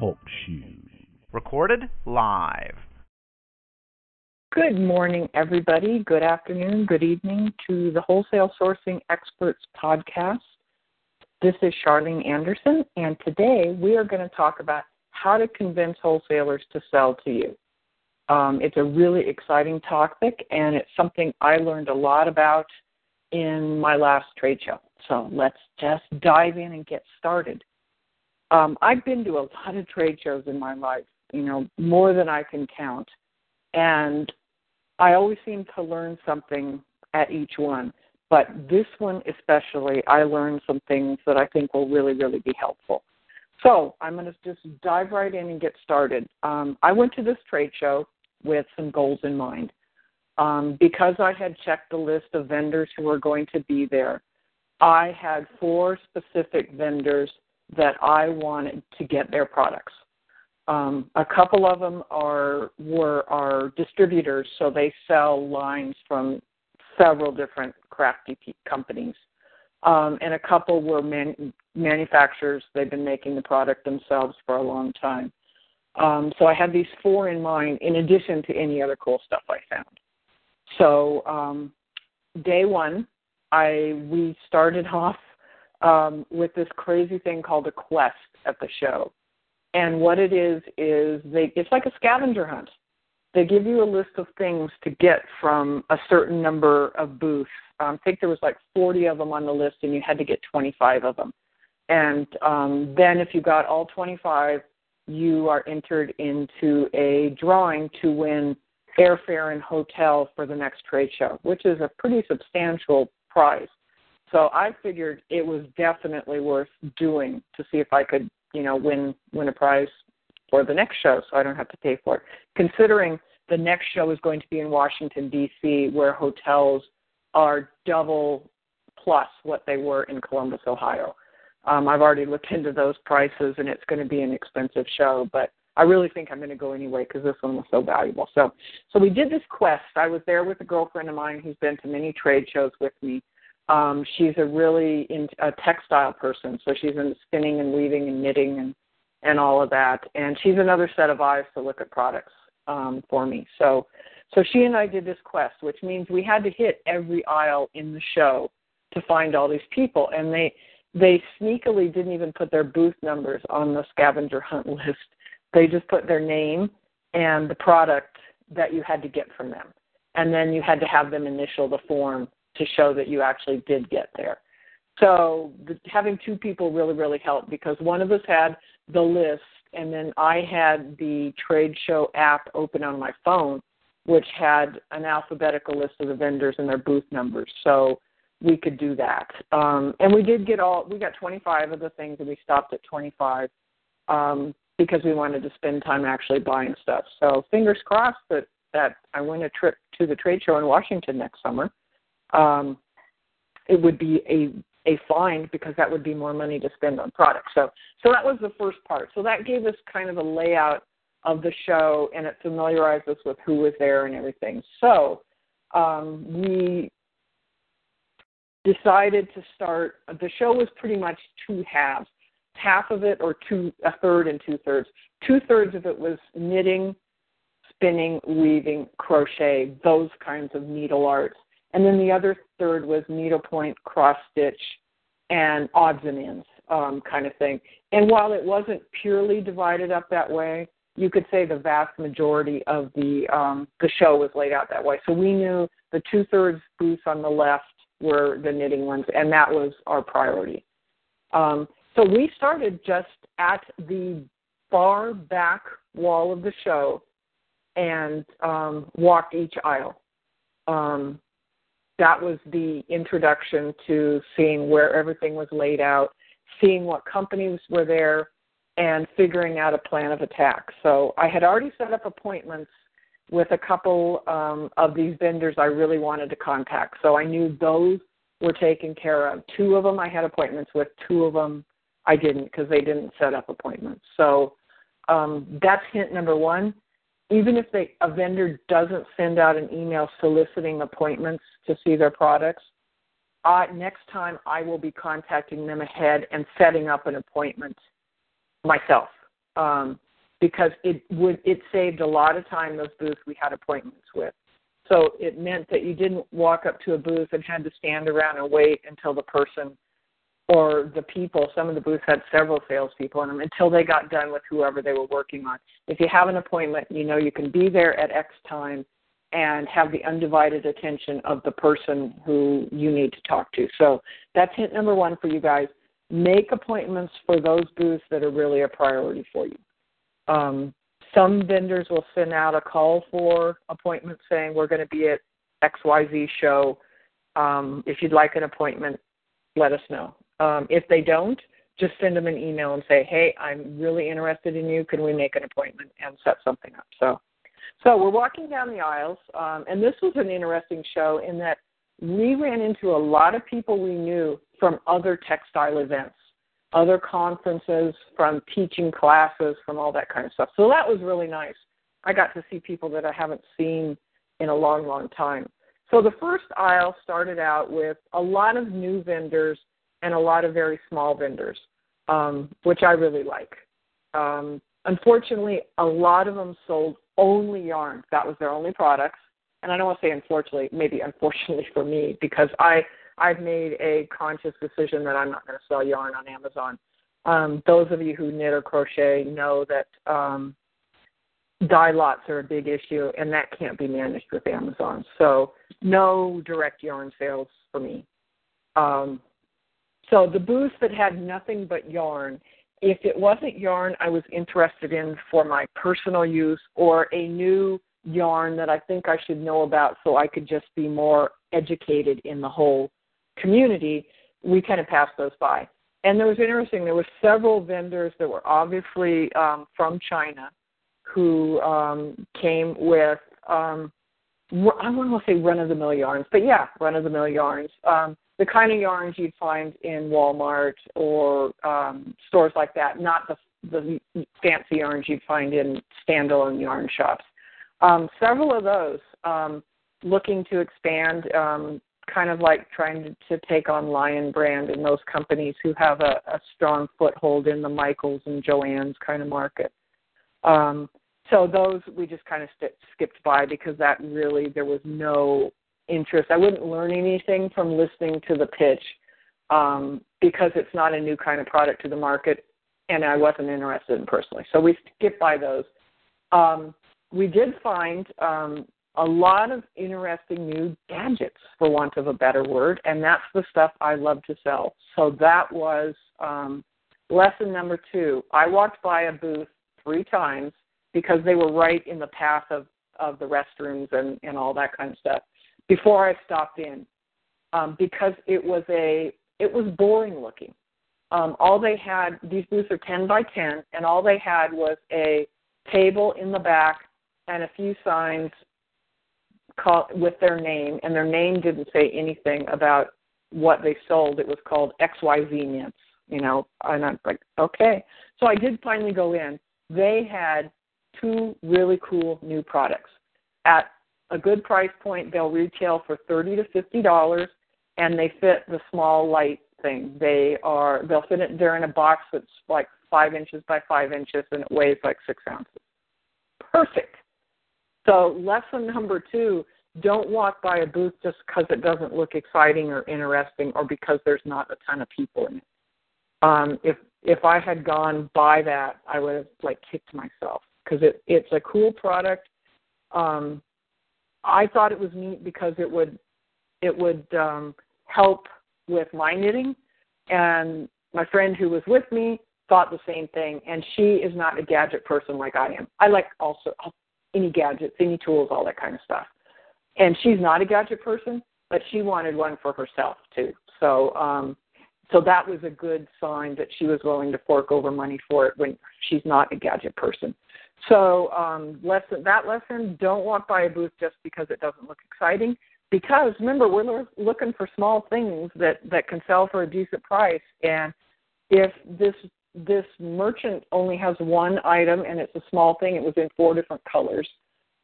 Talk Shoes. Recorded live. Good morning, everybody. Good afternoon, good evening to the Wholesale Sourcing Experts podcast. This is Charlene Anderson, and today we are going to talk about how to convince wholesalers to sell to you. Um, it's a really exciting topic, and it's something I learned a lot about in my last trade show. So let's just dive in and get started. Um, I've been to a lot of trade shows in my life, you know, more than I can count. And I always seem to learn something at each one. But this one especially, I learned some things that I think will really, really be helpful. So I'm going to just dive right in and get started. Um, I went to this trade show with some goals in mind. Um, because I had checked the list of vendors who were going to be there, I had four specific vendors that I wanted to get their products. Um, a couple of them are were are distributors, so they sell lines from several different crafty companies, um, and a couple were man, manufacturers. They've been making the product themselves for a long time. Um, so I had these four in mind, in addition to any other cool stuff I found. So um, day one, I we started off um, with this crazy thing called a quest at the show. And what it is is they it's like a scavenger hunt. They give you a list of things to get from a certain number of booths. Um, I think there was like 40 of them on the list, and you had to get 25 of them. And um, then if you got all 25, you are entered into a drawing to win airfare and hotel for the next trade show, which is a pretty substantial prize. So I figured it was definitely worth doing to see if I could, you know, win win a prize for the next show so I don't have to pay for it. Considering the next show is going to be in Washington D.C. where hotels are double plus what they were in Columbus, Ohio. Um, I've already looked into those prices and it's going to be an expensive show, but I really think I'm going to go anyway because this one was so valuable. So, so we did this quest. I was there with a girlfriend of mine who's been to many trade shows with me, um, she's a really in, a textile person, so she's into spinning and weaving and knitting and and all of that. And she's another set of eyes to look at products um, for me. So so she and I did this quest, which means we had to hit every aisle in the show to find all these people, and they they sneakily didn't even put their booth numbers on the scavenger hunt list. They just put their name and the product that you had to get from them, and then you had to have them initial the form to show that you actually did get there. So the, having two people really, really helped because one of us had the list, and then I had the trade show app open on my phone, which had an alphabetical list of the vendors and their booth numbers. So we could do that. Um, and we did get all, we got 25 of the things, and we stopped at 25 um, because we wanted to spend time actually buying stuff. So fingers crossed that, that I win a trip to the trade show in Washington next summer um, it would be a a find because that would be more money to spend on products. So so that was the first part. So that gave us kind of a layout of the show and it familiarized us with who was there and everything. So um, we decided to start the show was pretty much two halves. Half of it or two a third and two thirds. Two thirds of it was knitting, spinning, weaving, crochet, those kinds of needle arts and then the other third was needlepoint, cross stitch, and odds and ends um, kind of thing. And while it wasn't purely divided up that way, you could say the vast majority of the um, the show was laid out that way. So we knew the two thirds booths on the left were the knitting ones, and that was our priority. Um, so we started just at the far back wall of the show and um, walked each aisle. Um, that was the introduction to seeing where everything was laid out, seeing what companies were there, and figuring out a plan of attack. So I had already set up appointments with a couple um, of these vendors I really wanted to contact. So I knew those were taken care of. Two of them I had appointments with, two of them I didn't because they didn't set up appointments. So um, that's hint number one even if they, a vendor doesn't send out an email soliciting appointments to see their products, uh, next time I will be contacting them ahead and setting up an appointment myself um, because it would it saved a lot of time those booths we had appointments with. So it meant that you didn't walk up to a booth and had to stand around and wait until the person or the people, some of the booths had several salespeople in them until they got done with whoever they were working on. If you have an appointment, you know you can be there at X time and have the undivided attention of the person who you need to talk to. So that's hint number one for you guys. Make appointments for those booths that are really a priority for you. Um, some vendors will send out a call for appointments saying we're going to be at XYZ show. Um, if you'd like an appointment, let us know. Um, if they don't, just send them an email and say, "Hey, I'm really interested in you. Can we make an appointment and set something up?" So, so we're walking down the aisles, um, and this was an interesting show in that we ran into a lot of people we knew from other textile events, other conferences, from teaching classes, from all that kind of stuff. So that was really nice. I got to see people that I haven't seen in a long, long time. So the first aisle started out with a lot of new vendors and a lot of very small vendors, um, which I really like. Um, unfortunately, a lot of them sold only yarn. That was their only products. And I don't want to say unfortunately, maybe unfortunately for me, because I I've made a conscious decision that I'm not going to sell yarn on Amazon. Um, those of you who knit or crochet know that um, dye lots are a big issue, and that can't be managed with Amazon. So no direct yarn sales for me. Um, so the booths that had nothing but yarn, if it wasn't yarn I was interested in for my personal use or a new yarn that I think I should know about so I could just be more educated in the whole community, we kind of passed those by. And there was interesting, there were several vendors that were obviously um, from China who um, came with, um, I want to say run of the mill yarns, but yeah, run of the mill yarns. Um, the kind of yarns you'd find in Walmart or um, stores like that, not the the fancy yarns you'd find in standalone yarn shops. Um, several of those um, looking to expand, um, kind of like trying to, to take on Lion Brand and those companies who have a, a strong foothold in the Michaels and Joann's kind of market. Um, so those we just kind of st- skipped by because that really there was no interest. I wouldn't learn anything from listening to the pitch um, because it's not a new kind of product to the market, and I wasn't interested in personally. So we skipped by those. Um, we did find um, a lot of interesting new gadgets, for want of a better word, and that's the stuff I love to sell. So that was um, lesson number two. I walked by a booth three times because they were right in the path of, of the restrooms and, and all that kind of stuff before I stopped in um, because it was a it was boring looking. Um, all they had these booths are 10 by 10, and all they had was a table in the back and a few signs call, with their name, and their name didn't say anything about what they sold. It was called XYZ Knits, you know, and I'm like, okay. So I did finally go in. They had two really cool new products at a good price point. They'll retail for thirty to fifty dollars, and they fit the small light thing. They are they'll fit it. They're in a box that's like five inches by five inches, and it weighs like six ounces. Perfect. So lesson number two: don't walk by a booth just because it doesn't look exciting or interesting, or because there's not a ton of people in it. Um, if if I had gone by that, I would have like kicked myself because it it's a cool product. Um, I thought it was neat because it would it would um, help with my knitting, and my friend who was with me thought the same thing. And she is not a gadget person like I am. I like also any gadgets, any tools, all that kind of stuff. And she's not a gadget person, but she wanted one for herself too. So um, so that was a good sign that she was willing to fork over money for it when she's not a gadget person. So um, lesson that lesson: don't walk by a booth just because it doesn't look exciting. Because remember, we're looking for small things that that can sell for a decent price. And if this this merchant only has one item and it's a small thing, it was in four different colors.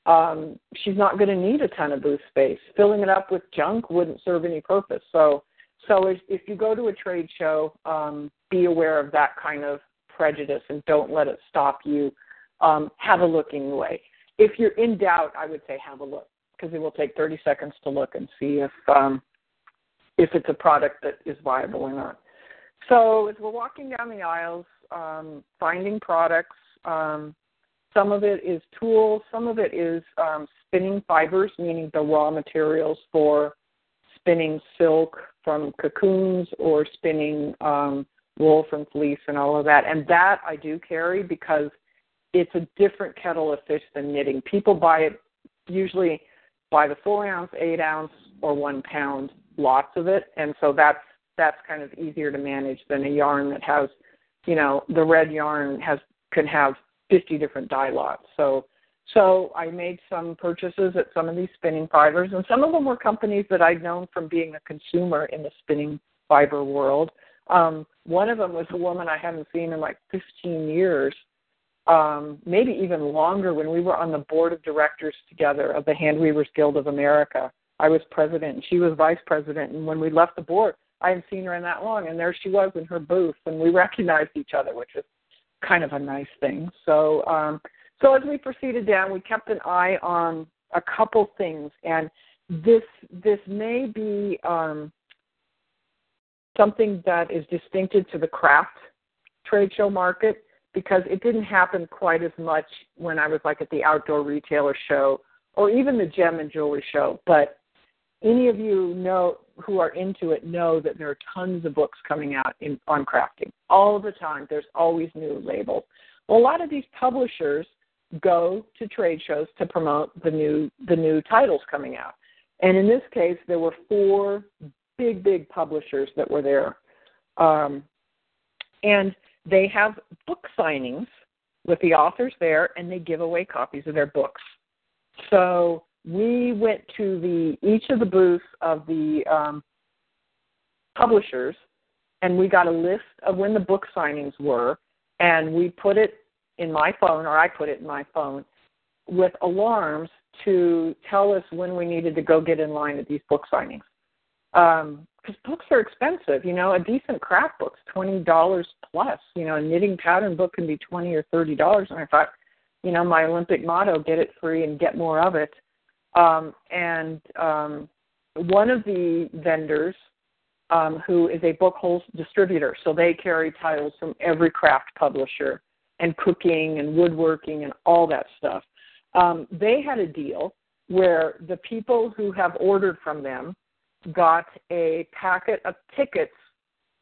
Um, she's not going to need a ton of booth space. Filling it up with junk wouldn't serve any purpose. So, so if, if you go to a trade show, um, be aware of that kind of prejudice and don't let it stop you. Um, have a look anyway. If you're in doubt, I would say have a look because it will take 30 seconds to look and see if um, if it's a product that is viable or not. So as we're walking down the aisles, um, finding products, um, some of it is tools, some of it is um, spinning fibers, meaning the raw materials for spinning silk from cocoons or spinning um, wool from fleece and all of that. And that I do carry because it's a different kettle of fish than knitting. People buy it usually by the four ounce, eight ounce, or one pound lots of it, and so that's that's kind of easier to manage than a yarn that has, you know, the red yarn has can have 50 different dye lots. So so I made some purchases at some of these spinning fibers, and some of them were companies that I'd known from being a consumer in the spinning fiber world. Um, one of them was a woman I hadn't seen in like 15 years, um, maybe even longer when we were on the board of directors together of the Hand Weavers Guild of America. I was president and she was vice president. And when we left the board, I hadn't seen her in that long, and there she was in her booth, and we recognized each other, which is kind of a nice thing. So, um, so as we proceeded down, we kept an eye on a couple things, and this this may be um, something that is distinctive to the craft trade show market because it didn't happen quite as much when I was like at the outdoor retailer show or even the gem and jewelry show. But any of you know who are into it know that there are tons of books coming out in, on crafting all the time. There's always new labels. Well, a lot of these publishers go to trade shows to promote the new the new titles coming out. And in this case, there were four big, big publishers that were there, um, and they have book signings with the authors there, and they give away copies of their books. So we went to the each of the booths of the um, publishers, and we got a list of when the book signings were, and we put it in my phone, or I put it in my phone, with alarms to tell us when we needed to go get in line at these book signings. Because books are expensive, you know. A decent craft book's twenty dollars plus. You know, a knitting pattern book can be twenty or thirty dollars. And I thought, you know, my Olympic motto: get it free and get more of it. Um, and um, one of the vendors, um, who is a book wholesale distributor, so they carry titles from every craft publisher and cooking and woodworking and all that stuff. Um, they had a deal where the people who have ordered from them got a packet of tickets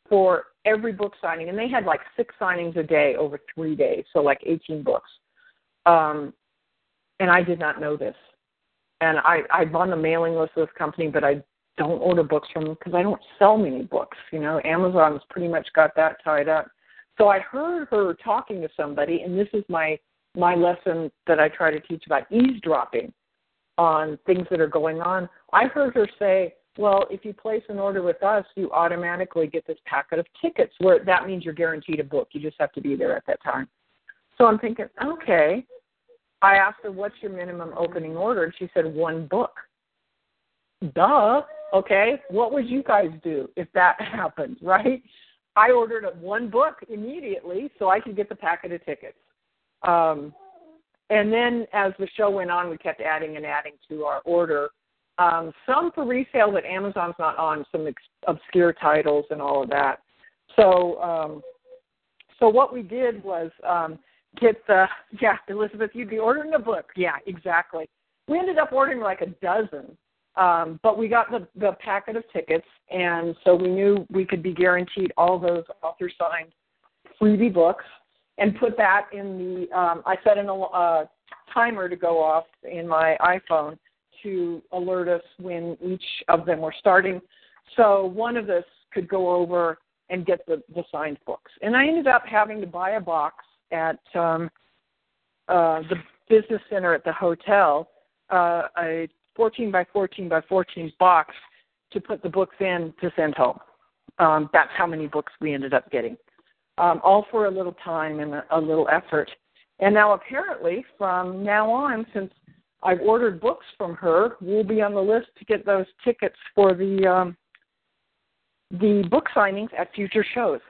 for every book signing, and they had like six signings a day over three days, so like 18 books. Um, and I did not know this and I I'm on the mailing list of this company, but I don't order books from them because I don't sell many books. You know, Amazon's pretty much got that tied up. So I heard her talking to somebody, and this is my my lesson that I try to teach about eavesdropping on things that are going on. I heard her say, "Well, if you place an order with us, you automatically get this packet of tickets. Where that means you're guaranteed a book. You just have to be there at that time." So I'm thinking, okay, I asked her, What's your minimum opening order? And she said, One book. Duh. Okay. What would you guys do if that happened, right? I ordered one book immediately so I could get the packet of tickets. Um, and then as the show went on, we kept adding and adding to our order. Um, some for resale that Amazon's not on, some ex- obscure titles and all of that. So, um, so what we did was um, get the yeah, Elizabeth, you'd be ordering a book. Yeah, exactly. We ended up ordering like a dozen. Um, but we got the, the packet of tickets, and so we knew we could be guaranteed all those author signed freebie books, and put that in the. Um, I set an uh, timer to go off in my iPhone to alert us when each of them were starting. So one of us could go over and get the, the signed books, and I ended up having to buy a box at um, uh, the business center at the hotel uh, a 14 by 14 by 14 box to put the books in to send home. Um, that's how many books we ended up getting, um, all for a little time and a, a little effort. And now, apparently, from now on, since I've ordered books from her, we'll be on the list to get those tickets for the um, the book signings at future shows.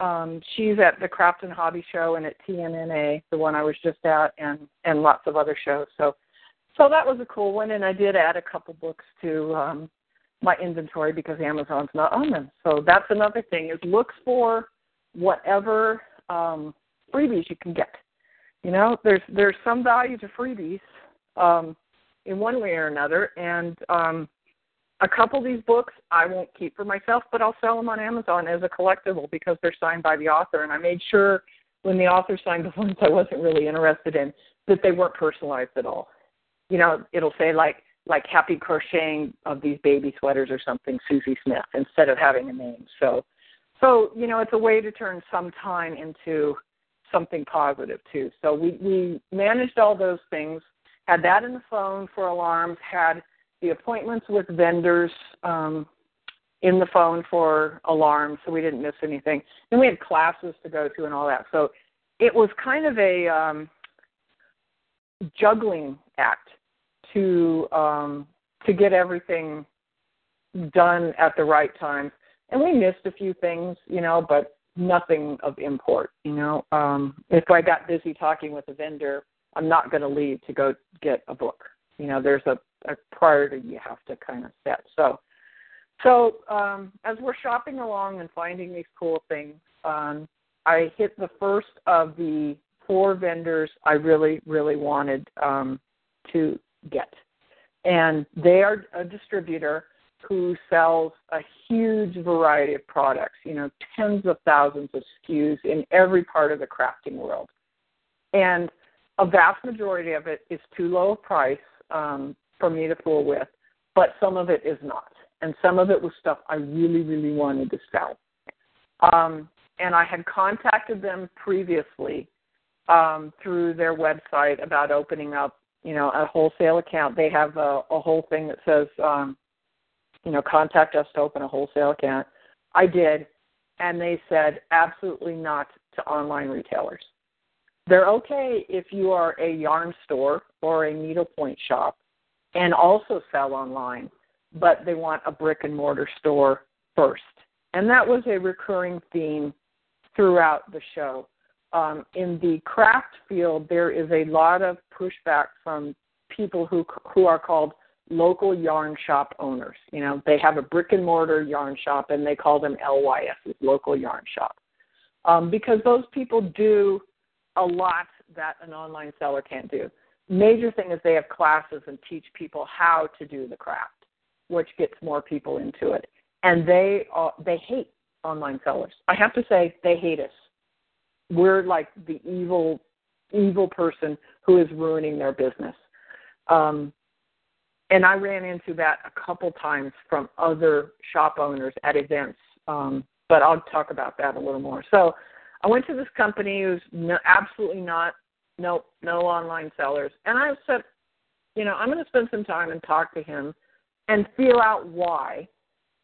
Um, she's at the Craft and Hobby Show and at TNNA, the one I was just at, and and lots of other shows. So, so that was a cool one, and I did add a couple books to um, my inventory because Amazon's not on them. So that's another thing is look for whatever um, freebies you can get. You know, there's there's some value to freebies um, in one way or another, and um, a couple of these books I won't keep for myself, but I'll sell them on Amazon as a collectible because they're signed by the author. And I made sure when the author signed the ones I wasn't really interested in that they weren't personalized at all. You know, it'll say like like happy crocheting of these baby sweaters or something, Susie Smith, instead of having a name. So so, you know, it's a way to turn some time into something positive too. So we, we managed all those things, had that in the phone for alarms, had the appointments with vendors um, in the phone for alarms, so we didn't miss anything. Then we had classes to go to and all that. So it was kind of a um, juggling act to um, to get everything done at the right time. And we missed a few things, you know, but nothing of import. You know, um, if I got busy talking with a vendor, I'm not going to leave to go get a book. You know, there's a a priority you have to kind of set. So, so um, as we're shopping along and finding these cool things, um, I hit the first of the four vendors I really, really wanted um, to get, and they are a distributor who sells a huge variety of products. You know, tens of thousands of SKUs in every part of the crafting world, and a vast majority of it is too low a price um, for me to fool with, but some of it is not. And some of it was stuff I really, really wanted to sell. Um, and I had contacted them previously um, through their website about opening up, you know, a wholesale account. They have a, a whole thing that says, um, you know, contact us to open a wholesale account. I did, and they said absolutely not to online retailers. They're okay if you are a yarn store or a needlepoint shop, and also sell online, but they want a brick and mortar store first. And that was a recurring theme throughout the show. Um, in the craft field, there is a lot of pushback from people who who are called local yarn shop owners. You know, they have a brick and mortar yarn shop, and they call them LYS, local yarn shop, um, because those people do a lot that an online seller can't do major thing is they have classes and teach people how to do the craft, which gets more people into it. And they uh, they hate online sellers. I have to say they hate us. We're like the evil evil person who is ruining their business. Um, and I ran into that a couple times from other shop owners at events. Um, but I'll talk about that a little more. So I went to this company who's no, absolutely not nope, no online sellers. And I said, you know, I'm going to spend some time and talk to him and feel out why.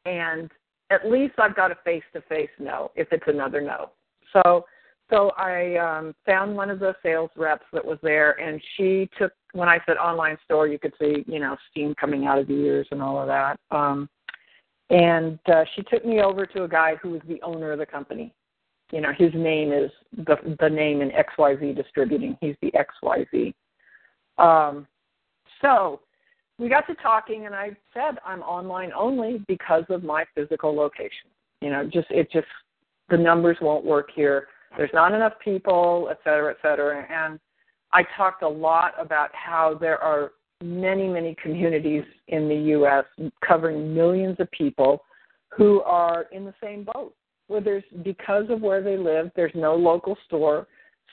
And at least I've got a face to face no if it's another no. So so I um found one of the sales reps that was there and she took when I said online store you could see, you know, steam coming out of the ears and all of that. Um and uh, she took me over to a guy who was the owner of the company you know his name is the the name in XYZ Distributing. He's the XYZ. Um, so we got to talking, and I said I'm online only because of my physical location. You know, just it just the numbers won't work here. There's not enough people, et cetera, et cetera. And I talked a lot about how there are many, many communities in the U.S. covering millions of people who are in the same boat where there's because of where they live, there's no local store,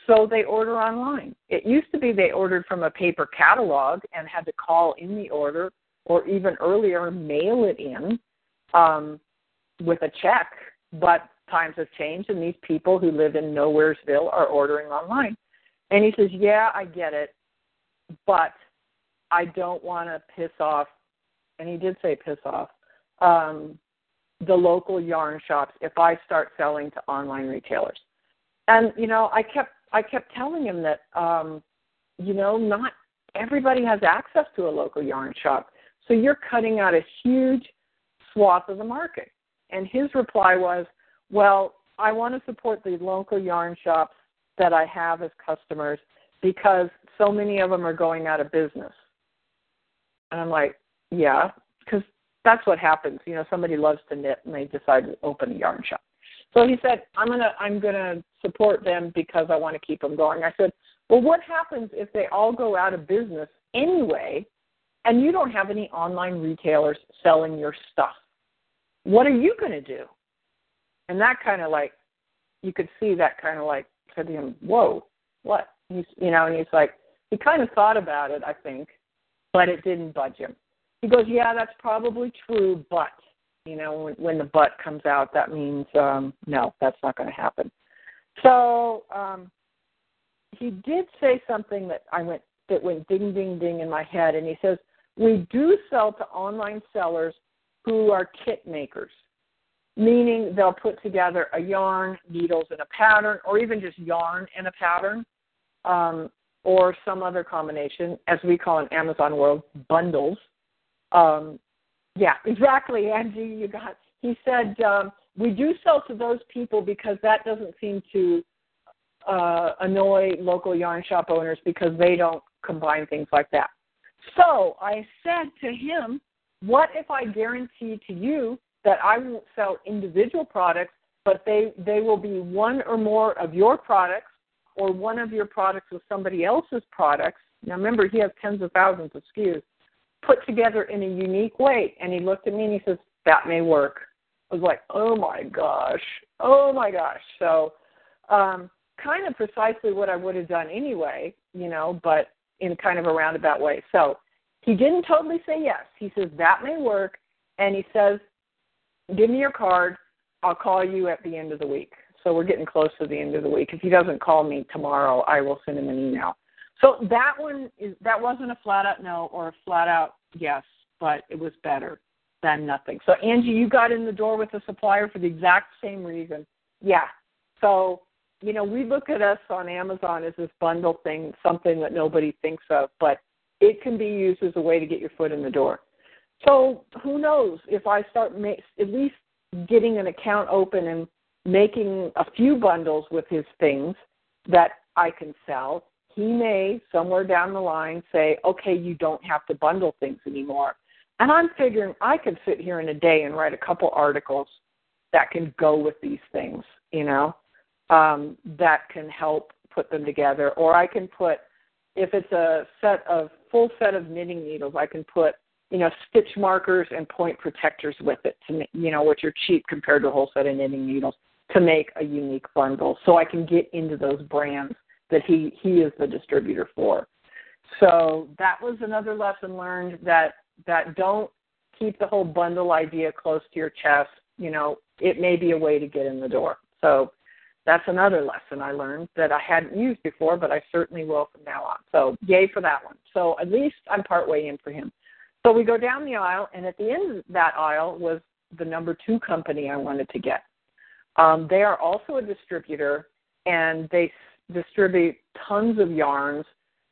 so they order online. It used to be they ordered from a paper catalog and had to call in the order, or even earlier mail it in um, with a check. But times have changed, and these people who live in Nowheresville are ordering online. And he says, "Yeah, I get it, but I don't want to piss off." And he did say piss off. Um, the local yarn shops if I start selling to online retailers. And you know, I kept I kept telling him that um, you know, not everybody has access to a local yarn shop. So you're cutting out a huge swath of the market. And his reply was, Well, I want to support the local yarn shops that I have as customers because so many of them are going out of business. And I'm like, yeah, because that's what happens. You know, somebody loves to knit and they decide to open a yarn shop. So he said, I'm gonna I'm gonna support them because I want to keep them going. I said, well, what happens if they all go out of business anyway, and you don't have any online retailers selling your stuff? What are you to do? And that kind of like, you could see that kind of like said to him, whoa, what? He's, you know, and he's like, he kind of thought about it, I think, but it didn't budge him. He goes, yeah, that's probably true, but you know, when, when the but comes out, that means um, no, that's not going to happen. So um, he did say something that I went that went ding ding ding in my head, and he says we do sell to online sellers who are kit makers, meaning they'll put together a yarn, needles, and a pattern, or even just yarn and a pattern, um, or some other combination, as we call in Amazon world bundles. Um, yeah, exactly, Angie. You got. He said um, we do sell to those people because that doesn't seem to uh, annoy local yarn shop owners because they don't combine things like that. So I said to him, "What if I guarantee to you that I won't sell individual products, but they they will be one or more of your products, or one of your products with somebody else's products." Now remember, he has tens of thousands of SKUs put together in a unique way. And he looked at me and he says, That may work. I was like, Oh my gosh. Oh my gosh. So um kind of precisely what I would have done anyway, you know, but in kind of a roundabout way. So he didn't totally say yes. He says, That may work and he says, Give me your card, I'll call you at the end of the week. So we're getting close to the end of the week. If he doesn't call me tomorrow, I will send him an email. So that one is that wasn't a flat out no or a flat out yes, but it was better than nothing. So Angie, you got in the door with a supplier for the exact same reason. Yeah. So, you know, we look at us on Amazon as this bundle thing, something that nobody thinks of, but it can be used as a way to get your foot in the door. So who knows if I start ma- at least getting an account open and making a few bundles with his things that I can sell, he may somewhere down the line say, okay, you don't have to bundle things anymore. And I'm figuring I could sit here in a day and write a couple articles that can go with these things, you know, um, that can help put them together. Or I can put, if it's a set of full set of knitting needles, I can put, you know, stitch markers and point protectors with it to, you know, which are cheap compared to a whole set of knitting needles to make a unique bundle. So I can get into those brands that he he is the distributor for. So that was another lesson learned that that don't keep the whole bundle idea close to your chest. You know, it may be a way to get in the door. So that's another lesson I learned that I hadn't used before, but I certainly will from now on. So yay for that one. So at least I'm part way in for him. So we go down the aisle, and at the end of that aisle was the number two company I wanted to get. Um, they are also a distributor, and they distribute tons of yarns,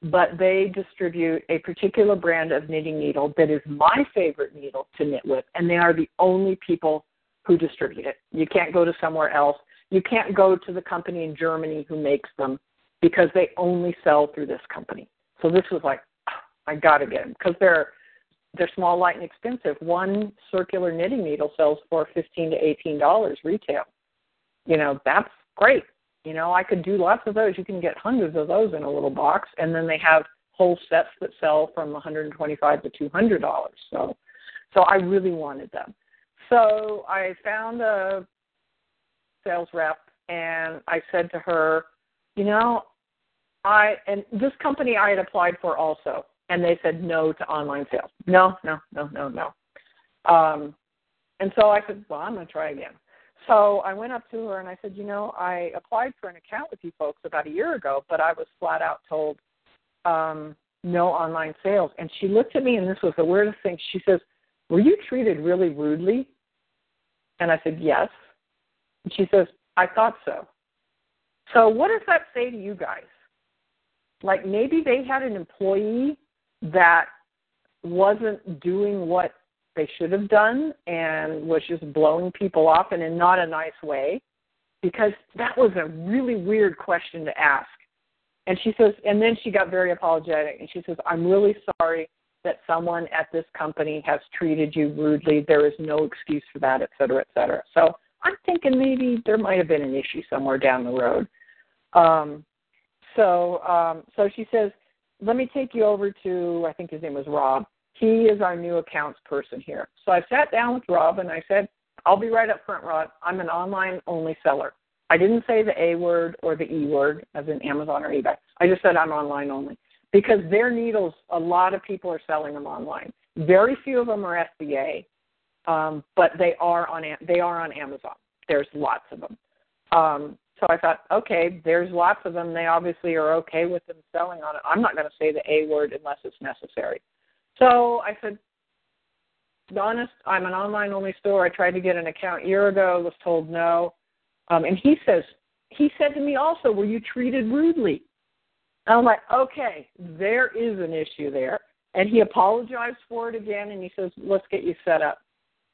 but they distribute a particular brand of knitting needle that is my favorite needle to knit with, and they are the only people who distribute it. You can't go to somewhere else. You can't go to the company in Germany who makes them because they only sell through this company. So this was like, I got to get them because they're they're small, light, and expensive. One circular knitting needle sells for fifteen to eighteen dollars retail. You know that's great. You know, I could do lots of those. You can get hundreds of those in a little box, and then they have whole sets that sell from 125 to 200 dollars. So, so I really wanted them. So I found a sales rep, and I said to her, you know, I and this company I had applied for also, and they said no to online sales. No, no, no, no, no. Um, and so I said, well, I'm going to try again. So I went up to her and I said, you know, I applied for an account with you folks about a year ago, but I was flat out told um, no online sales. And she looked at me, and this was the weirdest thing. She says, "Were you treated really rudely?" And I said, "Yes." And she says, "I thought so." So what does that say to you guys? Like maybe they had an employee that wasn't doing what they should have done and was just blowing people off and in not a nice way. because that was a really weird question to ask. And she says, and then she got very apologetic and she says, I'm really sorry that someone at this company has treated you rudely. There is no excuse for that, et cetera, et cetera. So I'm thinking maybe there might have been an issue somewhere down the road. Um, so, um, so she says, let me take you over to, I think his name was Rob. He is our new accounts person here. So I sat down with Rob and I said, I'll be right up front, Rob. I'm an online only seller. I didn't say the A word or the E word as in Amazon or eBay. I just said I'm online only because their needles, a lot of people are selling them online. Very few of them are FBA, um, but they are on they are on Amazon. There's lots of them. Um, so I thought, okay, there's lots of them. They obviously are okay with them selling on it. I'm not going to say the A word unless it's necessary. So I said, honest, I'm an online only store. I tried to get an account a year ago, was told no. Um, and he says, he said to me also, were you treated rudely? And I'm like, okay, there is an issue there. And he apologized for it again, and he says, let's get you set up.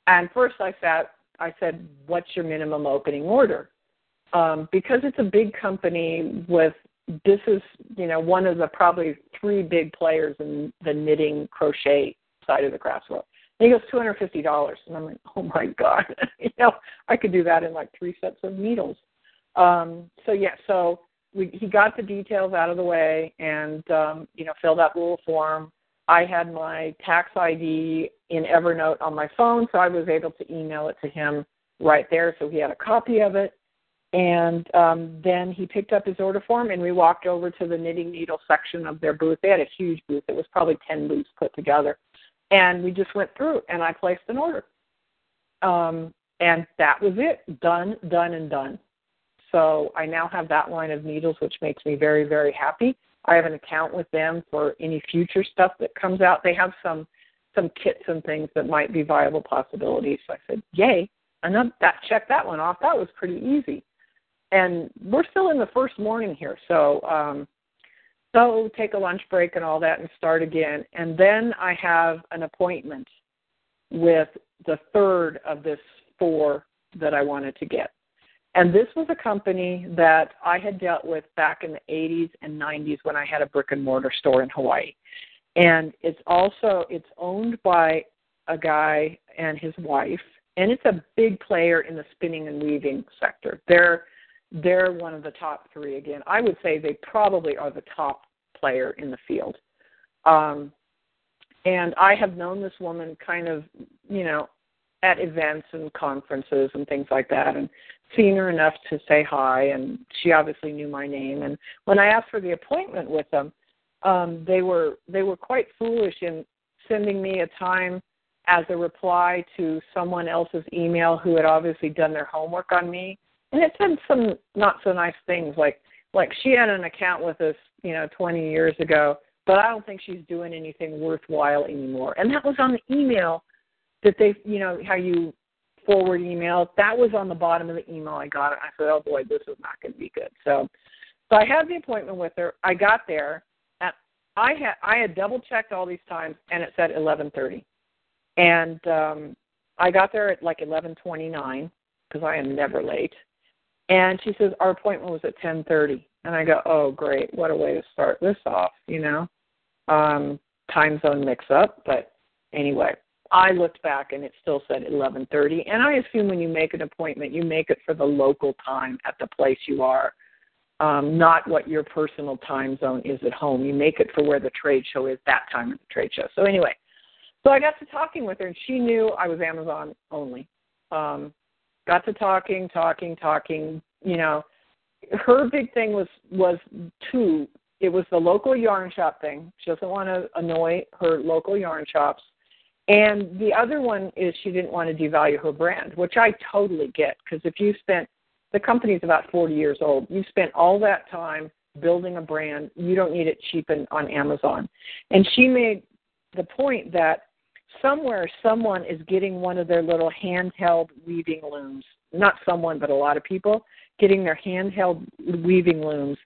And first I sat, I said, what's your minimum opening order? Um, because it's a big company with this is you know one of the probably three big players in the knitting crochet side of the crafts world. And he goes two hundred fifty dollars, and I'm like, oh my god, you know, I could do that in like three sets of needles. Um, so yeah, so we, he got the details out of the way and um, you know filled out the little form. I had my tax ID in Evernote on my phone, so I was able to email it to him right there. So he had a copy of it. And um, then he picked up his order form, and we walked over to the knitting needle section of their booth. They had a huge booth; it was probably ten booths put together. And we just went through, and I placed an order. Um, and that was it, done, done, and done. So I now have that line of needles, which makes me very, very happy. I have an account with them for any future stuff that comes out. They have some some kits and things that might be viable possibilities. So I said, "Yay!" And that check that one off. That was pretty easy and we're still in the first morning here, so um, so take a lunch break and all that and start again. And then I have an appointment with the third of this four that I wanted to get. And this was a company that I had dealt with back in the 80s and 90s when I had a brick and mortar store in Hawaii. And it's also it's owned by a guy and his wife, and it's a big player in the spinning and weaving sector. They're they're one of the top three again. I would say they probably are the top player in the field. Um, and I have known this woman kind of, you know, at events and conferences and things like that, and seen her enough to say hi. And she obviously knew my name. And when I asked for the appointment with them, um, they were they were quite foolish in sending me a time as a reply to someone else's email who had obviously done their homework on me and it said some not so nice things like like she had an account with us you know 20 years ago but i don't think she's doing anything worthwhile anymore. And that was on the email that they you know how you forward email. That was on the bottom of the email i got. It i said oh boy this is not going to be good. So so i had the appointment with her. I got there and i had i had double checked all these times and it said 11:30 and um i got there at like 11:29 because i am never late and she says, Our appointment was at ten thirty. And I go, Oh great, what a way to start this off, you know. Um, time zone mix up, but anyway. I looked back and it still said eleven thirty. And I assume when you make an appointment you make it for the local time at the place you are. Um, not what your personal time zone is at home. You make it for where the trade show is that time at the trade show. So anyway, so I got to talking with her, and she knew I was Amazon only. Um, got to talking, talking, talking. You know, her big thing was was two. It was the local yarn shop thing. She doesn't want to annoy her local yarn shops. And the other one is she didn't want to devalue her brand, which I totally get because if you spent the company's about 40 years old, you spent all that time building a brand, you don't need it cheap on Amazon. And she made the point that somewhere someone is getting one of their little handheld weaving looms. Not someone, but a lot of people getting their handheld weaving looms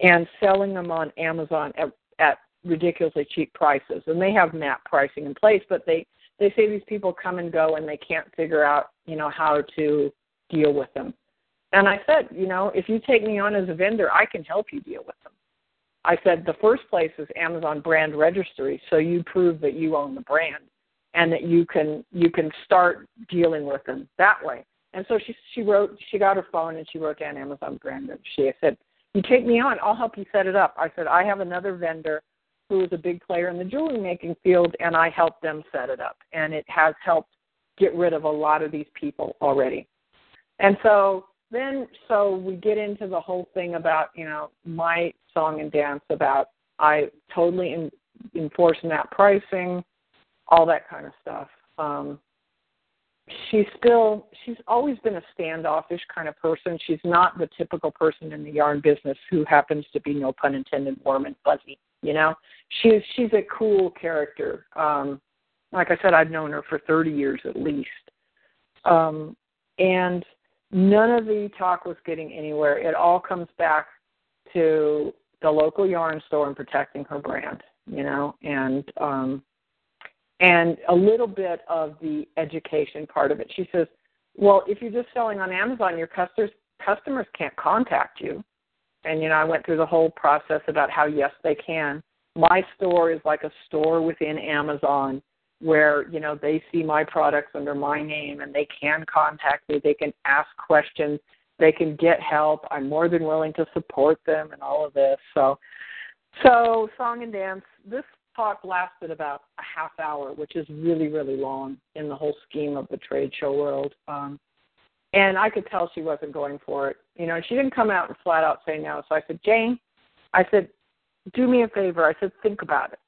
and selling them on Amazon at, at ridiculously cheap prices. And they have MAP pricing in place, but they they say these people come and go and they can't figure out you know how to deal with them. And I said, you know, if you take me on as a vendor, I can help you deal with them. I said the first place is Amazon brand registry, so you prove that you own the brand and that you can you can start dealing with them that way. And so she she wrote she got her phone and she wrote down Amazon brand registry. I said, You take me on, I'll help you set it up. I said, I have another vendor who is a big player in the jewelry making field and I helped them set it up. And it has helped get rid of a lot of these people already. And so then so we get into the whole thing about you know my song and dance about I totally in, enforcing that pricing, all that kind of stuff. Um, she's still she's always been a standoffish kind of person. She's not the typical person in the yarn business who happens to be no pun intended warm and fuzzy. You know, she's she's a cool character. Um, like I said, I've known her for 30 years at least. Um, and none of the talk was getting anywhere. It all comes back to the local yarn store and protecting her brand, you know, and um and a little bit of the education part of it. She says, "Well, if you're just selling on Amazon, your customers customers can't contact you." And you know, I went through the whole process about how yes, they can. My store is like a store within Amazon where you know they see my products under my name and they can contact me they can ask questions they can get help i'm more than willing to support them and all of this so so song and dance this talk lasted about a half hour which is really really long in the whole scheme of the trade show world. Um and i could tell she wasn't going for it. You know she didn't come out and flat out say no. So i said jane i said do me a favor. I said think about it.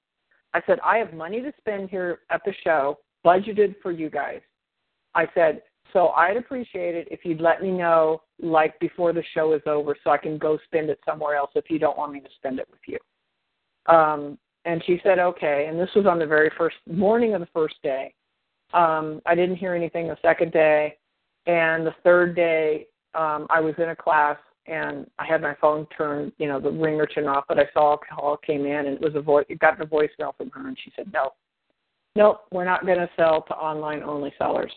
I said, I have money to spend here at the show, budgeted for you guys. I said, so I'd appreciate it if you'd let me know, like before the show is over, so I can go spend it somewhere else if you don't want me to spend it with you. Um, and she said, okay. And this was on the very first morning of the first day. Um, I didn't hear anything the second day. And the third day, um, I was in a class and I had my phone turned, you know, the ringer turned off, but I saw a call came in and it was a voice it got the voicemail from her and she said, No. Nope, we're not gonna sell to online only sellers.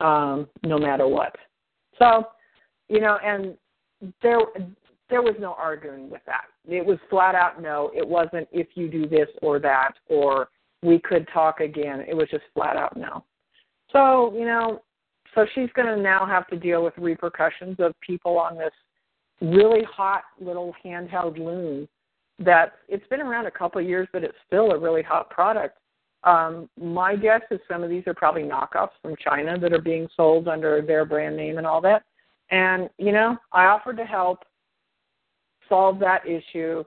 Um, no matter what. So, you know, and there there was no arguing with that. It was flat out no. It wasn't if you do this or that or we could talk again. It was just flat out no. So, you know, so she's going to now have to deal with repercussions of people on this really hot little handheld loom that it's been around a couple of years, but it's still a really hot product. Um, my guess is some of these are probably knockoffs from China that are being sold under their brand name and all that. And, you know, I offered to help solve that issue,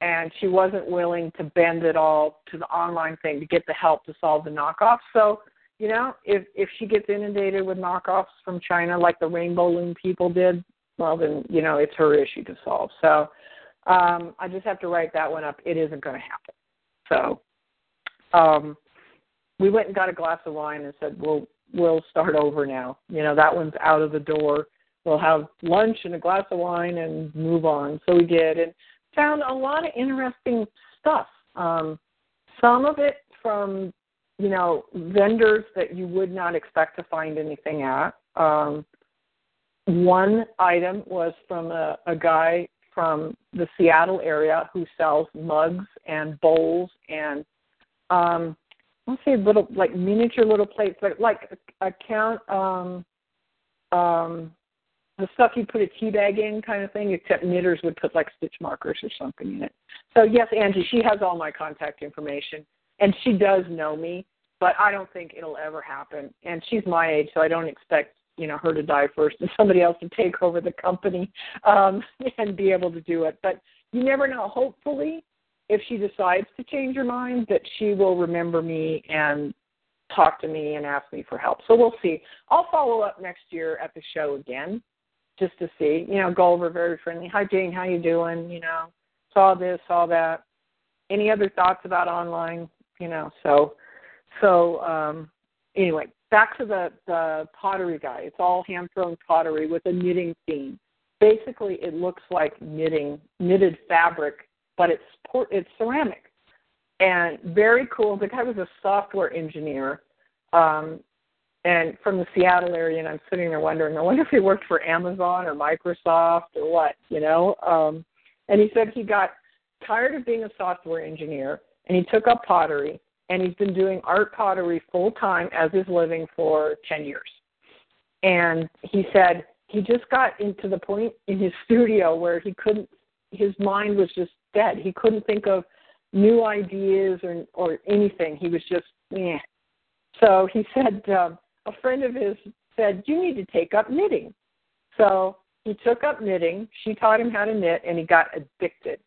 and she wasn't willing to bend it all to the online thing to get the help to solve the knockoffs. So, you know, if if she gets inundated with knockoffs from China like the rainbow loom people did, well then you know it's her issue to solve. So um, I just have to write that one up. It isn't going to happen. So um, we went and got a glass of wine and said we'll we'll start over now. You know that one's out of the door. We'll have lunch and a glass of wine and move on. So we did and found a lot of interesting stuff. Um, some of it from you know vendors that you would not expect to find anything at. Um, one item was from a, a guy from the Seattle area who sells mugs and bowls and um let's say little like miniature little plates like like a, a count um um the stuff you put a tea bag in kind of thing, except knitters would put like stitch markers or something in it. So yes, Angie, she has all my contact information and she does know me, but I don't think it'll ever happen. And she's my age, so I don't expect you know her to die first and somebody else to take over the company um and be able to do it but you never know hopefully if she decides to change her mind that she will remember me and talk to me and ask me for help so we'll see i'll follow up next year at the show again just to see you know go over very friendly hi jane how you doing you know saw this saw that any other thoughts about online you know so so um anyway back to the, the pottery guy. It's all hand thrown pottery with a knitting theme. Basically, it looks like knitting, knitted fabric, but it's por- it's ceramic, and very cool. The guy was a software engineer, um, and from the Seattle area, and I'm sitting there wondering, I wonder if he worked for Amazon or Microsoft or what, you know. Um, and he said he got tired of being a software engineer, and he took up pottery, and he's been doing art pottery full time as his living for 10 years. And he said he just got into the point in his studio where he couldn't, his mind was just dead. He couldn't think of new ideas or or anything. He was just, yeah. So he said, um, a friend of his said, You need to take up knitting. So he took up knitting. She taught him how to knit, and he got addicted.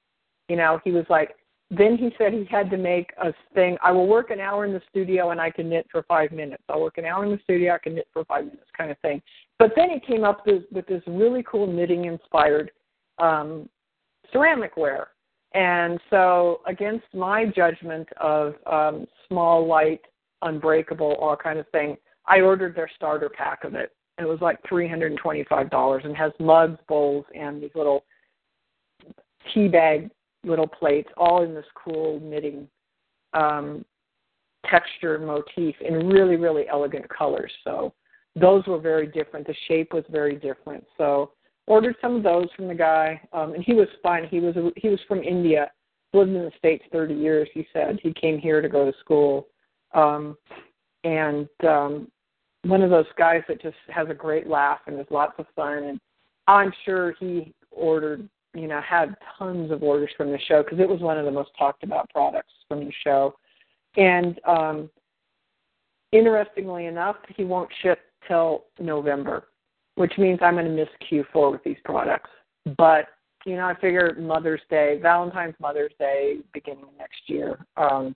You know, he was like, then he said he had to make a thing. I will work an hour in the studio and I can knit for five minutes. I'll work an hour in the studio, I can knit for five minutes, kind of thing. But then he came up with, with this really cool knitting inspired um, ceramic ware. And so, against my judgment of um, small, light, unbreakable, all kind of thing, I ordered their starter pack of it. It was like three hundred and twenty-five dollars, and has mugs, bowls, and these little tea bag little plates, all in this cool knitting um, texture motif in really, really elegant colors. So those were very different. The shape was very different. So ordered some of those from the guy, um, and he was fine. He was a, he was from India, lived in the states 30 years. He said he came here to go to school, um, and um, one of those guys that just has a great laugh and is lots of fun. And I'm sure he ordered, you know, had tons of orders from the show because it was one of the most talked about products from the show. And um, interestingly enough, he won't ship till November, which means I'm going to miss Q4 with these products. But you know, I figure Mother's Day, Valentine's Mother's Day, beginning of next year, um,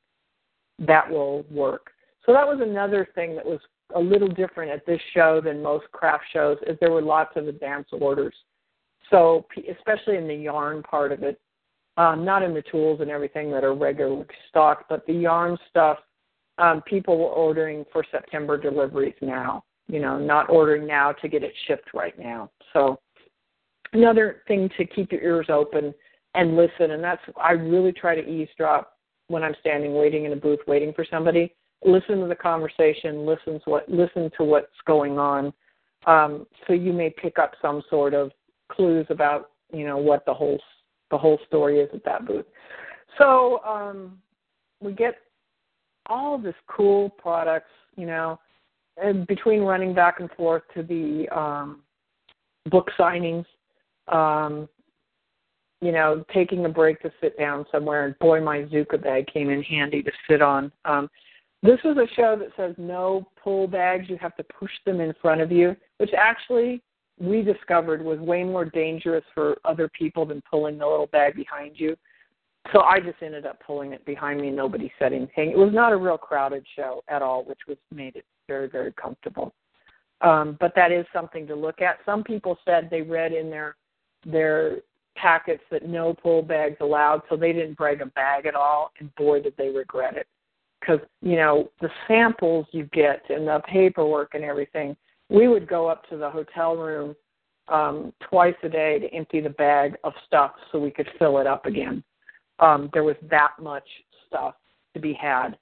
that will work. So that was another thing that was a little different at this show than most craft shows is there were lots of advance orders. So especially in the yarn part of it, um, not in the tools and everything that are regularly stocked, but the yarn stuff, um, people were ordering for September deliveries now. You know, not ordering now to get it shipped right now. So another thing to keep your ears open and listen, and that's I really try to eavesdrop when I'm standing waiting in a booth waiting for somebody listen to the conversation, listen to what listen to what's going on, um, so you may pick up some sort of clues about you know what the whole the whole story is at that booth. So um, we get all this cool products, you know, and between running back and forth to the um, book signings, um, you know, taking a break to sit down somewhere, and boy, my Zuca bag came in handy to sit on. Um, this is a show that says no pull bags. You have to push them in front of you, which actually we discovered was way more dangerous for other people than pulling the little bag behind you. So I just ended up pulling it behind me. And nobody said anything. It was not a real crowded show at all, which was made it very, very comfortable. Um, but that is something to look at. Some people said they read in their their packets that no pull bags allowed, so they didn't bring a bag at all, and boy did they regret it because you know the samples you get and the paperwork and everything. We would go up to the hotel room um, twice a day to empty the bag of stuff so we could fill it up again. Um, there was that much stuff to be had,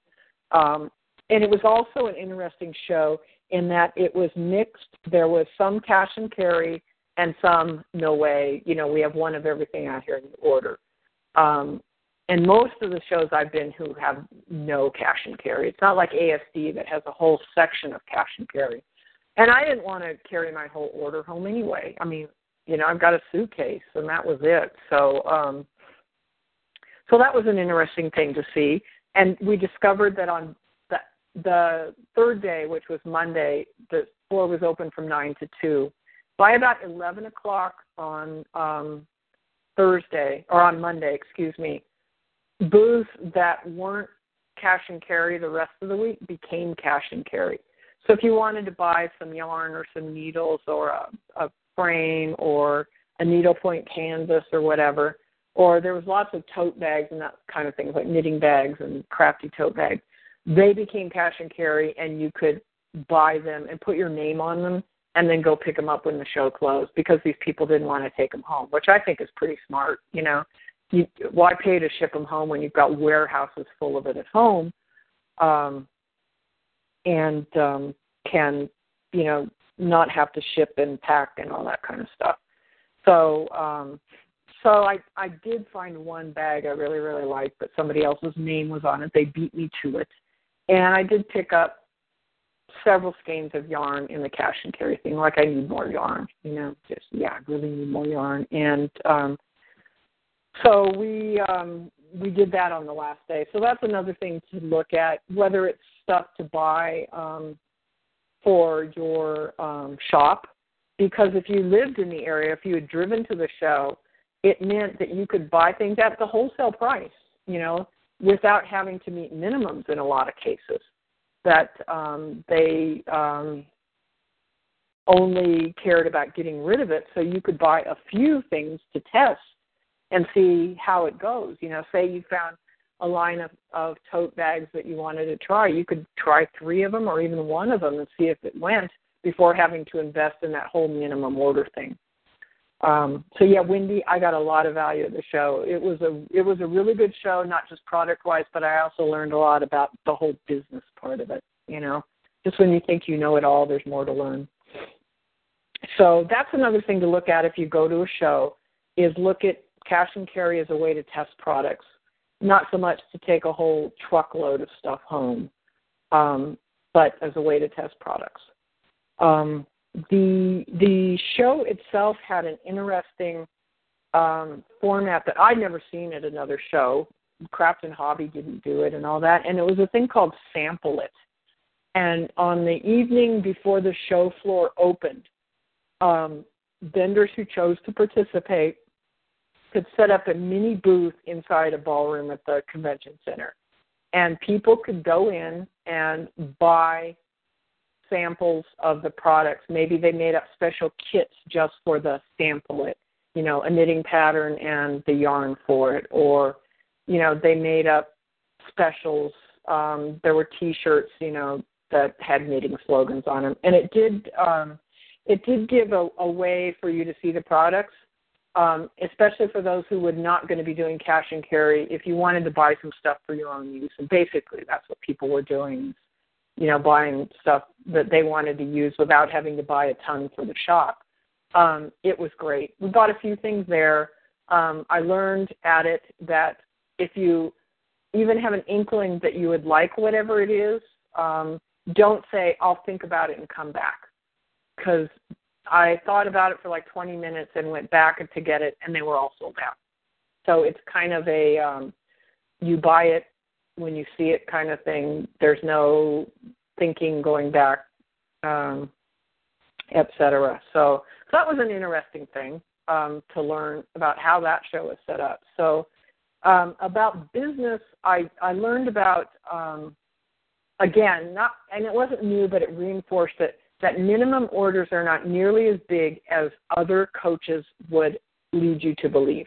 um, and it was also an interesting show in that it was mixed. There was some cash and carry and some no way. You know, we have one of everything out here in the order. Um, and most of the shows I've been who have no cash and carry. It's not like ASD that has a whole section of cash and carry. And I didn't want to carry my whole order home anyway. I mean, you know, I've got a suitcase and that was it. So um so that was an interesting thing to see. And we discovered that on the the third day, which was Monday, the store was open from nine to two. By about eleven o'clock on um Thursday or on Monday, excuse me, booths that weren't cash and carry the rest of the week became cash and carry. So if you wanted to buy some yarn or some needles or a, a frame or a needlepoint canvas or whatever, or there was lots of tote bags and that kind of things like knitting bags and crafty tote bags, they became cash and carry and you could buy them and put your name on them and then go pick them up when the show closed because these people didn't want to take them home, which I think is pretty smart, you know you, why pay to ship them home when you've got warehouses full of it at home? Um, and um, can, you know, not have to ship and pack and all that kind of stuff. So, um, so I I did find one bag I really really liked, but somebody else's name was on it. They beat me to it, and I did pick up several skeins of yarn in the cash and carry thing. Like I need more yarn, you know, just yeah, I really need more yarn. And um so we um we did that on the last day. So that's another thing to look at, whether it's stuff to buy um for your um shop. Because if you lived in the area, if you had driven to the show, it meant that you could buy things at the wholesale price, you know, without having to meet minimums in a lot of cases that um, they um, only cared about getting rid of it so you could buy a few things to test and see how it goes. You know, say you found a line of, of tote bags that you wanted to try, you could try three of them or even one of them and see if it went before having to invest in that whole minimum order thing. Um, so yeah, Wendy, I got a lot of value at the show. It was a it was a really good show, not just product wise, but I also learned a lot about the whole business part of it. You know, just when you think you know it all, there's more to learn. So that's another thing to look at if you go to a show is look at cash and carry is a way to test products, not so much to take a whole truckload of stuff home, um, but as a way to test products. Um, the the show itself had an interesting um, format that I'd never seen at another show. Craft and Hobby didn't do it and all that, and it was a thing called Sample It. And on the evening before the show floor opened, um, vendors who chose to participate could set up a mini booth inside a ballroom at the convention center, and people could go in and buy samples of the products. Maybe they made up special kits just for the sample it, you know, a knitting pattern and the yarn for it, or you know, they made up specials. Um, there were T-shirts, you know, that had knitting slogans on them, and it did um, it did give a, a way for you to see the products. Um, especially for those who were not going to be doing cash and carry, if you wanted to buy some stuff for your own use, and basically that's what people were doing you know, buying stuff that they wanted to use without having to buy a ton for the shop. Um, it was great. We bought a few things there. Um, I learned at it that if you even have an inkling that you would like whatever it is, um, don't say, I'll think about it and come back. Because I thought about it for like 20 minutes and went back to get it, and they were all sold out. So it's kind of a um, you buy it when you see it kind of thing. There's no thinking going back, um, etc. So, so that was an interesting thing um, to learn about how that show is set up. So um, about business, I I learned about um, again not and it wasn't new, but it reinforced it that minimum orders are not nearly as big as other coaches would lead you to believe.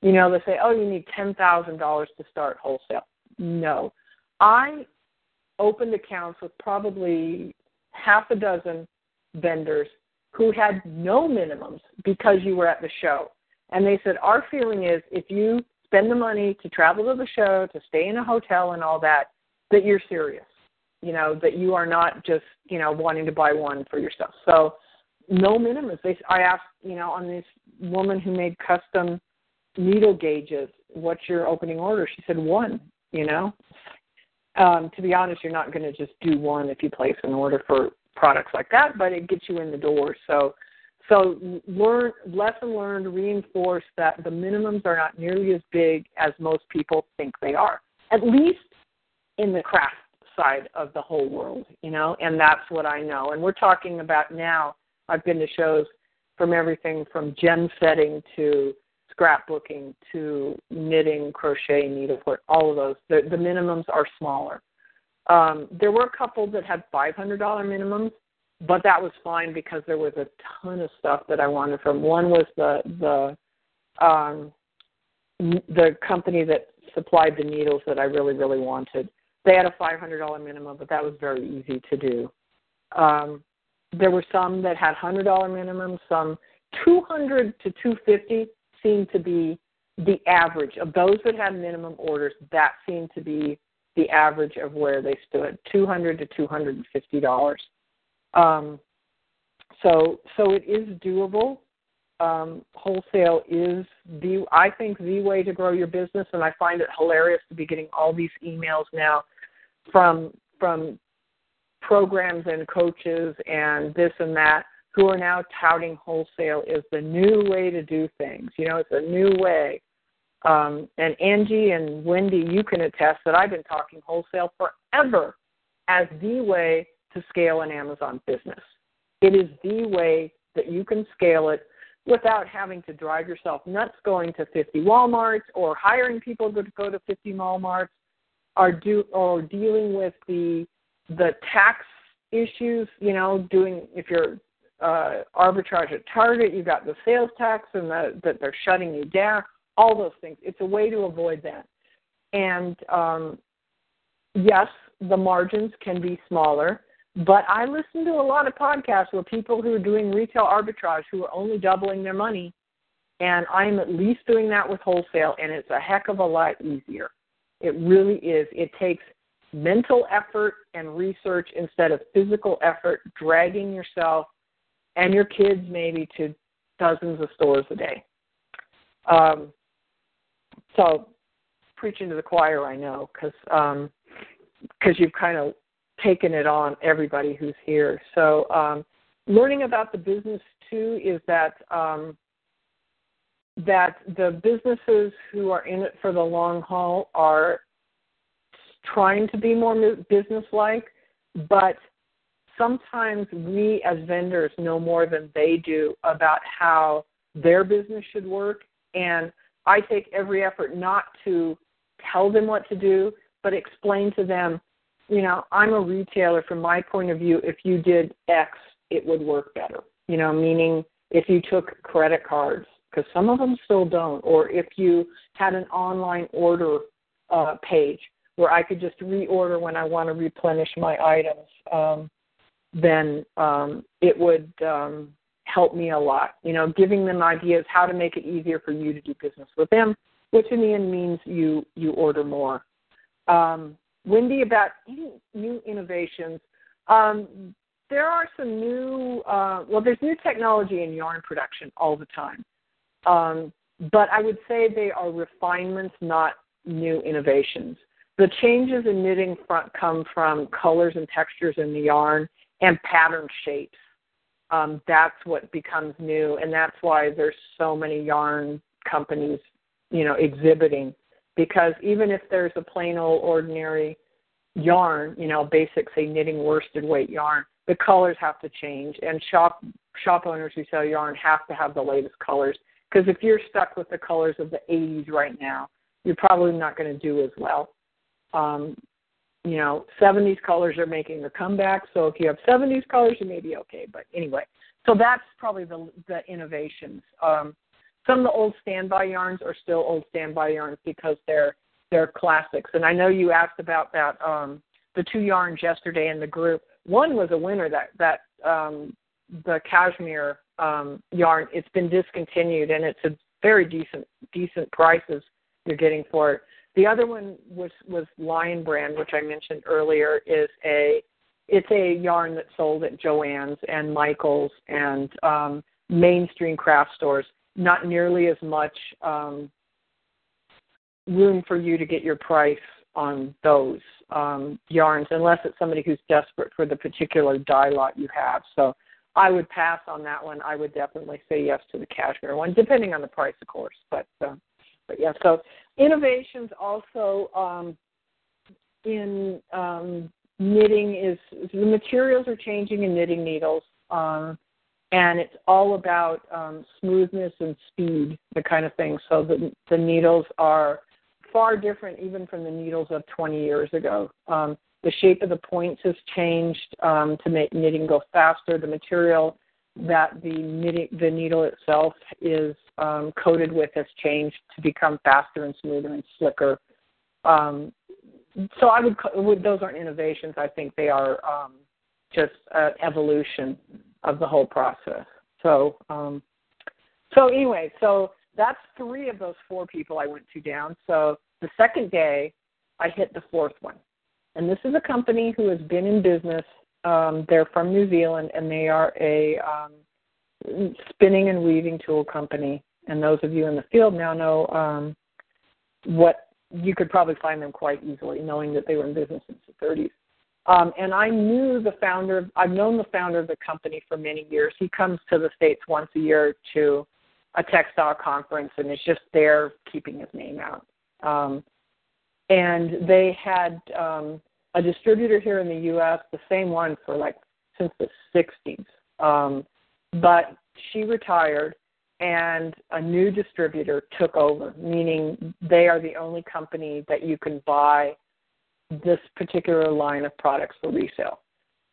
You know, they say, oh, you need ten thousand dollars to start wholesale. No. I opened accounts with probably half a dozen vendors who had no minimums because you were at the show. And they said, Our feeling is if you spend the money to travel to the show, to stay in a hotel and all that, that you're serious. You know, that you are not just, you know, wanting to buy one for yourself. So no minimums. They I asked, you know, on this woman who made custom needle gauges, what's your opening order? She said one you know um, to be honest you're not going to just do one if you place an order for products like that but it gets you in the door so so learn lesson learned reinforce that the minimums are not nearly as big as most people think they are at least in the craft side of the whole world you know and that's what i know and we're talking about now i've been to shows from everything from gem setting to scrapbooking to knitting, crochet, needlework, all of those. The, the minimums are smaller. Um, there were a couple that had $500 minimums, but that was fine because there was a ton of stuff that I wanted from. One was the the um, the company that supplied the needles that I really really wanted. They had a $500 minimum, but that was very easy to do. Um, there were some that had $100 minimums, some 200 to 250 seemed to be the average of those that had minimum orders. That seemed to be the average of where they stood, two hundred to two hundred and fifty dollars. Um, so so it is doable. Um, wholesale is the I think the way to grow your business, and I find it hilarious to be getting all these emails now from from programs and coaches and this and that who are now touting wholesale is the new way to do things. You know, it's a new way. Um, and Angie and Wendy, you can attest that I've been talking wholesale forever as the way to scale an Amazon business. It is the way that you can scale it without having to drive yourself nuts going to 50 Walmarts or hiring people to go to 50 Walmarts or do or dealing with the the tax issues, you know, doing if you're uh, arbitrage at Target, you've got the sales tax and the, that they're shutting you down, all those things. It's a way to avoid that. And um, yes, the margins can be smaller, but I listen to a lot of podcasts where people who are doing retail arbitrage who are only doubling their money, and I'm at least doing that with wholesale, and it's a heck of a lot easier. It really is. It takes mental effort and research instead of physical effort, dragging yourself and your kids maybe to dozens of stores a day. Um, so preaching to the choir, I know, because um, cause you've kind of taken it on everybody who's here. So um, learning about the business too is that um, that the businesses who are in it for the long haul are trying to be more business-like, but sometimes we as vendors know more than they do about how their business should work and I take every effort not to tell them what to do, but explain to them, you know, I'm a retailer from my point of view, if you did X, it would work better. You know, meaning if you took credit cards, because some of them still don't, or if you had an online order uh, page where I could just reorder when I want to replenish my items. Um, then um, it would um, help me a lot. You know, giving them ideas how to make it easier for you to do business with them, which in the end means you you order more. Um, Wendy, about new innovations. Um, there are some new, uh, well, there's new technology in yarn production all the time. Um, but I would say they are refinements, not new innovations. The changes in knitting front come from colors and textures in the yarn and pattern shapes. Um, that's what becomes new, and that's why there's so many yarn companies, you know, exhibiting. Because even if there's a plain old ordinary yarn, you know, basic say knitting worsted weight yarn, the colors have to change, and shop shop owners who sell yarn have to have the latest colors. Because if you're stuck with the colors of the 80s right now, you're probably not going to do as well. Um, you know, 70s colors are making a comeback. So if you have 70s colors, you may be okay. But anyway, so that's probably the the innovations. Um, some of the old standby yarns are still old standby yarns because they're they're classics. And I know you asked about that um, the two yarns yesterday in the group. One was a winner that that um, the cashmere um, yarn. It's been discontinued and it's a very decent decent prices you're getting for it. The other one was was Lion Brand, which I mentioned earlier, is a it's a yarn that's sold at Joann's and Michaels and um, mainstream craft stores. Not nearly as much um, room for you to get your price on those um, yarns, unless it's somebody who's desperate for the particular dye lot you have. So I would pass on that one. I would definitely say yes to the cashmere one, depending on the price, of course. But uh, but yeah, so innovations also um, in um, knitting is the materials are changing in knitting needles, um, and it's all about um, smoothness and speed, the kind of thing. So the the needles are far different even from the needles of 20 years ago. Um, the shape of the points has changed um, to make knitting go faster. The material that the knitting, the needle itself is um, coated with has changed to become faster and smoother and slicker. Um, so I would, those aren't innovations. I think they are um, just an evolution of the whole process. So, um, so anyway, so that's three of those four people I went to down. So the second day, I hit the fourth one, and this is a company who has been in business Um, they're from New Zealand, and they are a um, spinning and weaving tool company. And those of you in the field now know um, what you could probably find them quite easily, knowing that they were in business since the 30s. Um, and I knew the founder. I've known the founder of the company for many years. He comes to the states once a year to a textile conference, and is just there keeping his name out. Um, and they had um, a distributor here in the U.S., the same one for like since the 60s. Um, but she retired, and a new distributor took over, meaning they are the only company that you can buy this particular line of products for resale.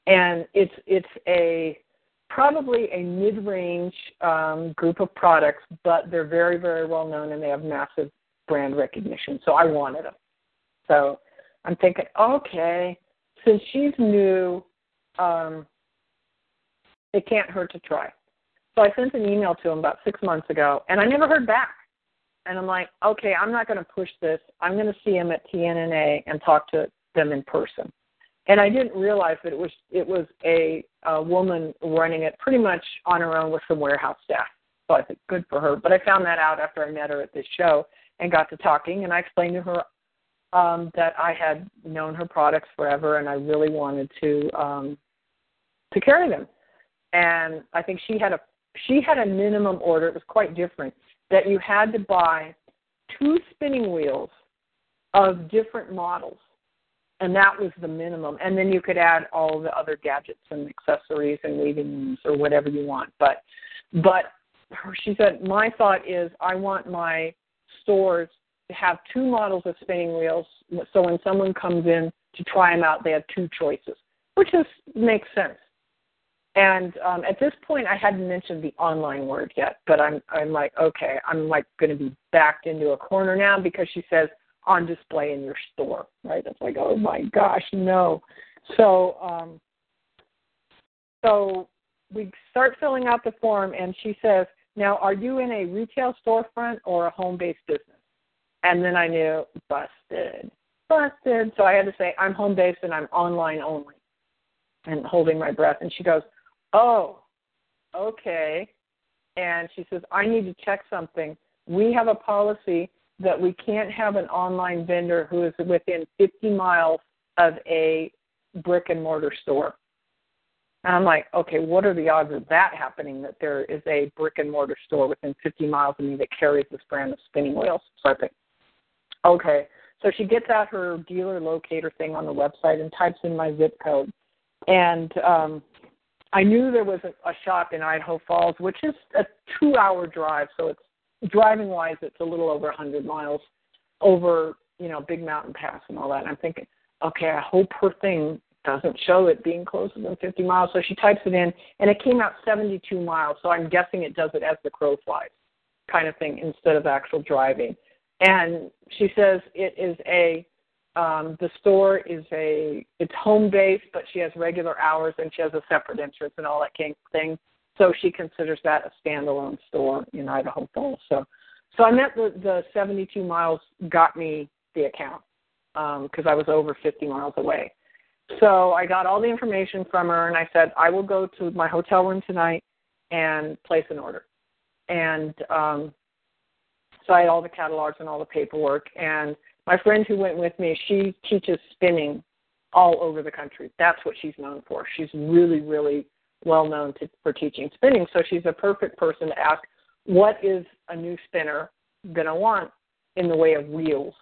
And it's it's a probably a mid-range um, group of products, but they're very very well known and they have massive brand recognition. So I wanted them. So I'm thinking, okay, since she's new, um, it can't hurt to try. So I sent an email to him about six months ago, and I never heard back. And I'm like, okay, I'm not going to push this. I'm going to see him at TNNA and talk to them in person. And I didn't realize that it was it was a, a woman running it pretty much on her own with some warehouse staff. So I think good for her. But I found that out after I met her at this show and got to talking, and I explained to her um, that I had known her products forever, and I really wanted to um, to carry them. And I think she had a she had a minimum order. It was quite different that you had to buy two spinning wheels of different models, and that was the minimum. And then you could add all the other gadgets and accessories and weaving rooms or whatever you want. But but she said my thought is I want my stores to have two models of spinning wheels. So when someone comes in to try them out, they have two choices, which is makes sense. And um, at this point, I hadn't mentioned the online word yet, but I'm I'm like, okay, I'm like going to be backed into a corner now because she says on display in your store, right? It's like, oh my gosh, no. So um, so we start filling out the form, and she says, now, are you in a retail storefront or a home-based business? And then I knew busted, busted. So I had to say I'm home based and I'm online only, and holding my breath. And she goes, "Oh, okay." And she says, "I need to check something. We have a policy that we can't have an online vendor who is within 50 miles of a brick and mortar store." And I'm like, okay, what are the odds of that happening? That there is a brick and mortar store within 50 miles of me that carries this brand of spinning wheels? So I think, Okay. So she gets out her dealer locator thing on the website and types in my zip code. And um I knew there was a, a shop in Idaho Falls, which is a two hour drive, so it's driving wise it's a little over a hundred miles over, you know, Big Mountain Pass and all that. And I'm thinking, okay, I hope her thing doesn't show it being closer than 50 miles. So she types it in, and it came out 72 miles. So I'm guessing it does it as the crow flies, kind of thing, instead of actual driving and she says it is a um, the store is a it's home based, but she has regular hours and she has a separate entrance and all that kind of thing. So she considers that a standalone store in Idaho Falls. So, so I met the the 72 miles got me the account because um, I was over 50 miles away. So I got all the information from her and I said I will go to my hotel room tonight and place an order. And um, all the catalogs and all the paperwork. And my friend who went with me, she teaches spinning all over the country. That's what she's known for. She's really, really well known to, for teaching spinning. So she's a perfect person to ask, what is a new spinner going to want in the way of wheels?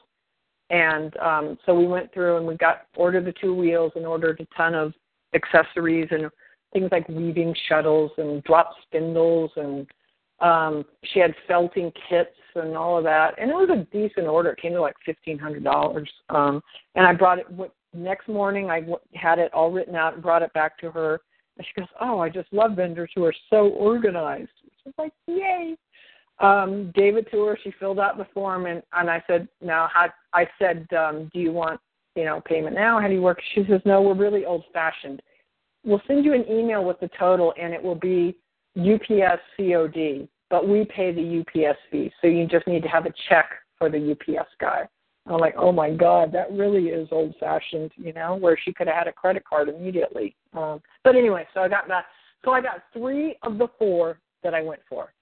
And um, so we went through and we got ordered the two wheels and ordered a ton of accessories and things like weaving shuttles and drop spindles and um, she had felting kits and all of that, and it was a decent order. It came to like fifteen hundred dollars. Um, and I brought it w- next morning. I w- had it all written out and brought it back to her. And she goes, "Oh, I just love vendors who are so organized." She's like, "Yay!" Um, gave it to her. She filled out the form, and and I said, "Now, how?" I said, um, "Do you want, you know, payment now? How do you work?" She says, "No, we're really old-fashioned. We'll send you an email with the total, and it will be." UPS COD, but we pay the UPS fee. So you just need to have a check for the UPS guy. I'm like, oh my god, that really is old fashioned, you know, where she could have had a credit card immediately. Um, but anyway, so I got that. So I got three of the four that I went for,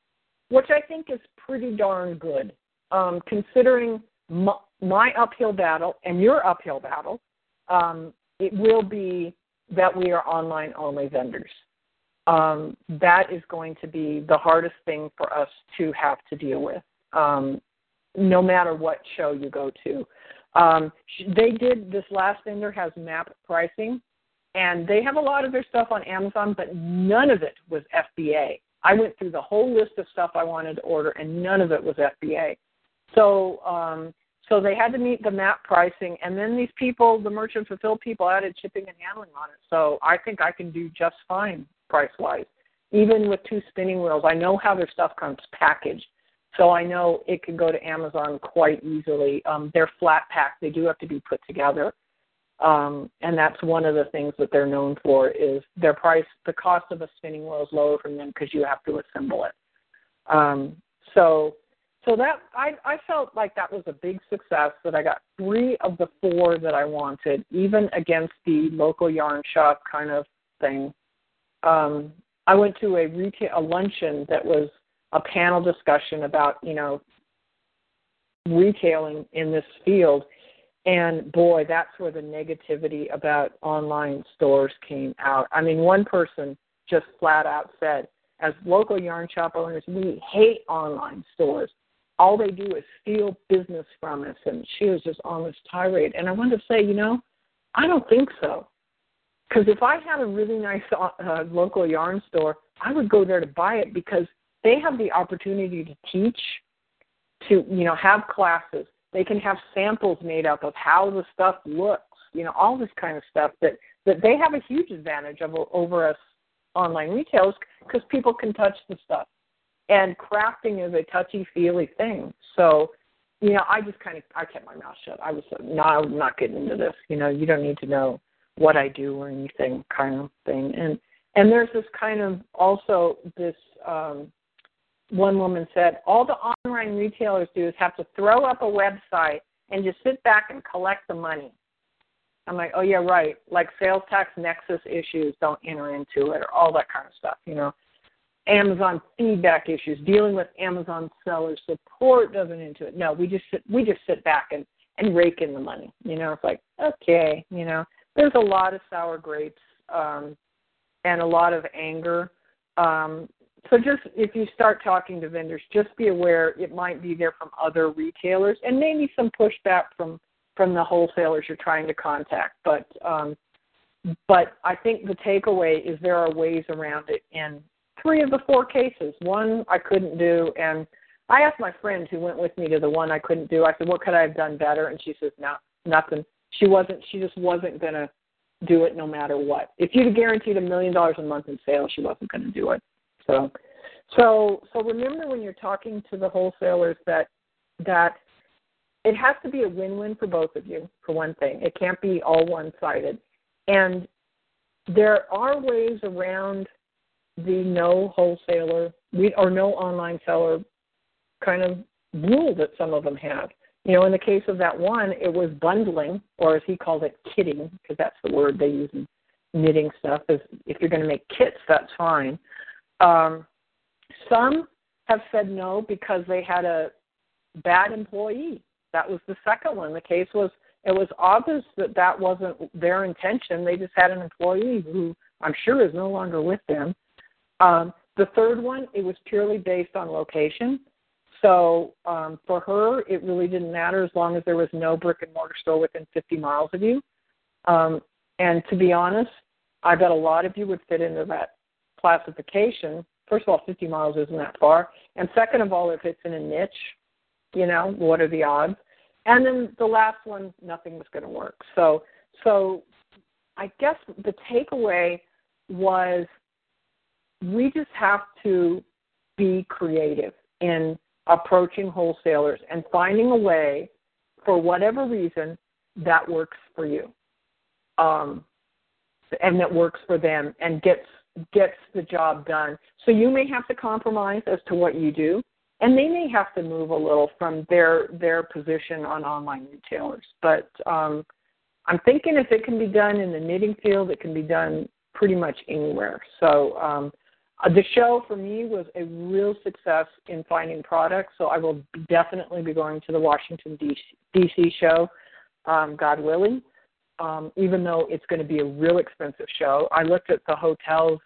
which I think is pretty darn good, um, considering my, my uphill battle and your uphill battle. Um, it will be that we are online only vendors. Um, that is going to be the hardest thing for us to have to deal with, um, no matter what show you go to. Um, they did this last vendor has MAP pricing, and they have a lot of their stuff on Amazon, but none of it was FBA. I went through the whole list of stuff I wanted to order, and none of it was FBA. So um, so they had to meet the MAP pricing, and then these people, the merchant fulfilled people, added shipping and handling on it. So I think I can do just fine price wise, even with two spinning wheels. I know how their stuff comes packaged, so I know it can go to Amazon quite easily. Um, they're flat packed; they do have to be put together, um, and that's one of the things that they're known for is their price. The cost of a spinning wheel is lower from them because you have to assemble it. Um, so so that I I felt like that was a big success that I got three of the four that I wanted, even against the local yarn shop kind of thing. Um, I went to a retail a luncheon that was a panel discussion about you know retailing in this field, and boy, that's where the negativity about online stores came out. I mean, one person just flat out said, as local yarn shop owners, we hate online stores all they do is steal business from us. And she was just on this tirade. And I wanted to say, you know, I don't think so. Because if I had a really nice uh, uh, local yarn store, I would go there to buy it because they have the opportunity to teach, to you know have classes. They can have samples made up of how the stuff looks, you know, all this kind of stuff that that they have a huge advantage of over us online retailers because people can touch the stuff and crafting is a touchy feely thing. So, you know, I just kind of I kept my mouth shut. I was like, no, I'm not getting into this. You know, you don't need to know what I do or anything kind of thing. And and there's this kind of also this um one woman said all the online retailers do is have to throw up a website and just sit back and collect the money. I'm like, oh yeah, right. Like sales tax nexus issues don't enter into it or all that kind of stuff, you know. Amazon feedback issues, dealing with Amazon seller support doesn't into it. No, we just sit we just sit back and and rake in the money. You know, it's like okay, you know, there's a lot of sour grapes um, and a lot of anger. Um, so just if you start talking to vendors, just be aware it might be there from other retailers and maybe some pushback from from the wholesalers you're trying to contact. But um, but I think the takeaway is there are ways around it, and three of the four cases. One I couldn't do, and I asked my friend who went with me to the one I couldn't do. I said, "What could I have done better?" And she says, "No, nothing." She wasn't. She just wasn't gonna do it no matter what. If you'd guaranteed a million dollars a month in sales, she wasn't going to do it. So, so, so remember when you're talking to the wholesalers that that it has to be a win-win for both of you. For one thing, it can't be all one-sided, and there are ways around the no wholesaler or no online seller kind of rule that some of them have. You know, in the case of that one, it was bundling, or as he called it, kitting, because that's the word they use in knitting stuff. Is if you're going to make kits, that's fine. Um, some have said no because they had a bad employee. That was the second one. The case was it was obvious that that wasn't their intention. They just had an employee who I'm sure is no longer with them um, the third one, it was purely based on location. So um, for her, it really didn't matter as long as there was no brick and mortar store within 50 miles of you. Um, and to be honest, I bet a lot of you would fit into that classification. First of all, 50 miles isn't that far. And second of all, if it's in a niche, you know, what are the odds? And then the last one, nothing was going to work. So, so I guess the takeaway was we just have to be creative in approaching wholesalers and finding a way, for whatever reason, that works for you, um, and that works for them, and gets gets the job done. So you may have to compromise as to what you do. and they may have to move a little from their their position on online retailers. But um, I'm thinking if it can be done in the knitting field, it can be done pretty much anywhere. So um, the show for me was a real success in finding products. So I will definitely be going to the Washington D.C. show, um, God willing. Um, even though it's going to be a real expensive show, I looked at the hotels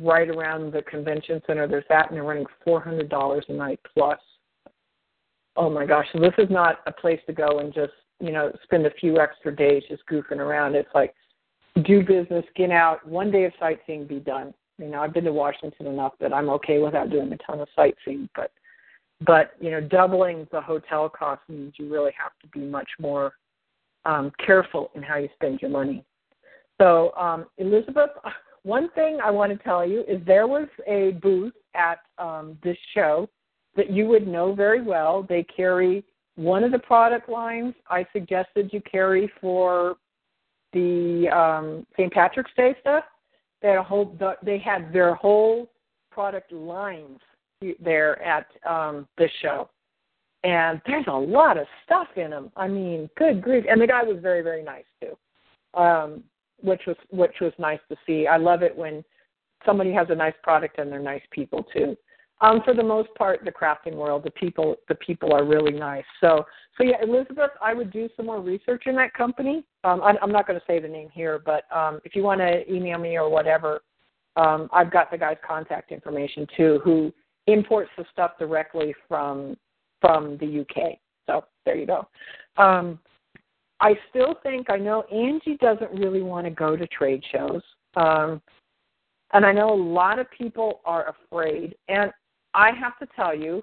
right around the convention center. There's that, and they're running four hundred dollars a night plus. Oh my gosh! So this is not a place to go and just you know spend a few extra days just goofing around. It's like do business, get out, one day of sightseeing, be done. You know, I've been to Washington enough that I'm okay without doing a ton of sightseeing, but but you know, doubling the hotel cost means you really have to be much more um, careful in how you spend your money. So, um, Elizabeth, one thing I want to tell you is there was a booth at um, this show that you would know very well. They carry one of the product lines I suggested you carry for the um, St. Patrick's Day stuff. They had a whole. They had their whole product lines there at um, this show, and there's a lot of stuff in them. I mean, good grief! And the guy was very, very nice too, um, which was which was nice to see. I love it when somebody has a nice product and they're nice people too. Um, for the most part, the crafting world, the people the people are really nice. So so yeah, Elizabeth, I would do some more research in that company. Um, I, I'm not going to say the name here, but um, if you want to email me or whatever, um, I've got the guy's contact information too, who imports the stuff directly from from the UK. So there you go. Um, I still think I know Angie doesn't really want to go to trade shows. Um, and I know a lot of people are afraid. And I have to tell you,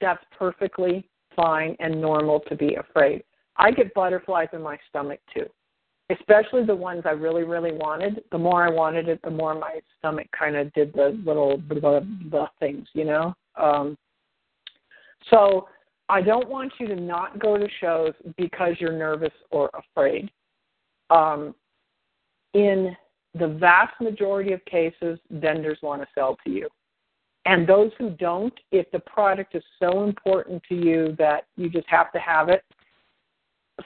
that's perfectly fine and normal to be afraid. I get butterflies in my stomach too, especially the ones I really, really wanted. The more I wanted it, the more my stomach kind of did the little the, the things, you know. Um, so I don't want you to not go to shows because you're nervous or afraid. Um, in the vast majority of cases, vendors want to sell to you. And those who don't, if the product is so important to you that you just have to have it,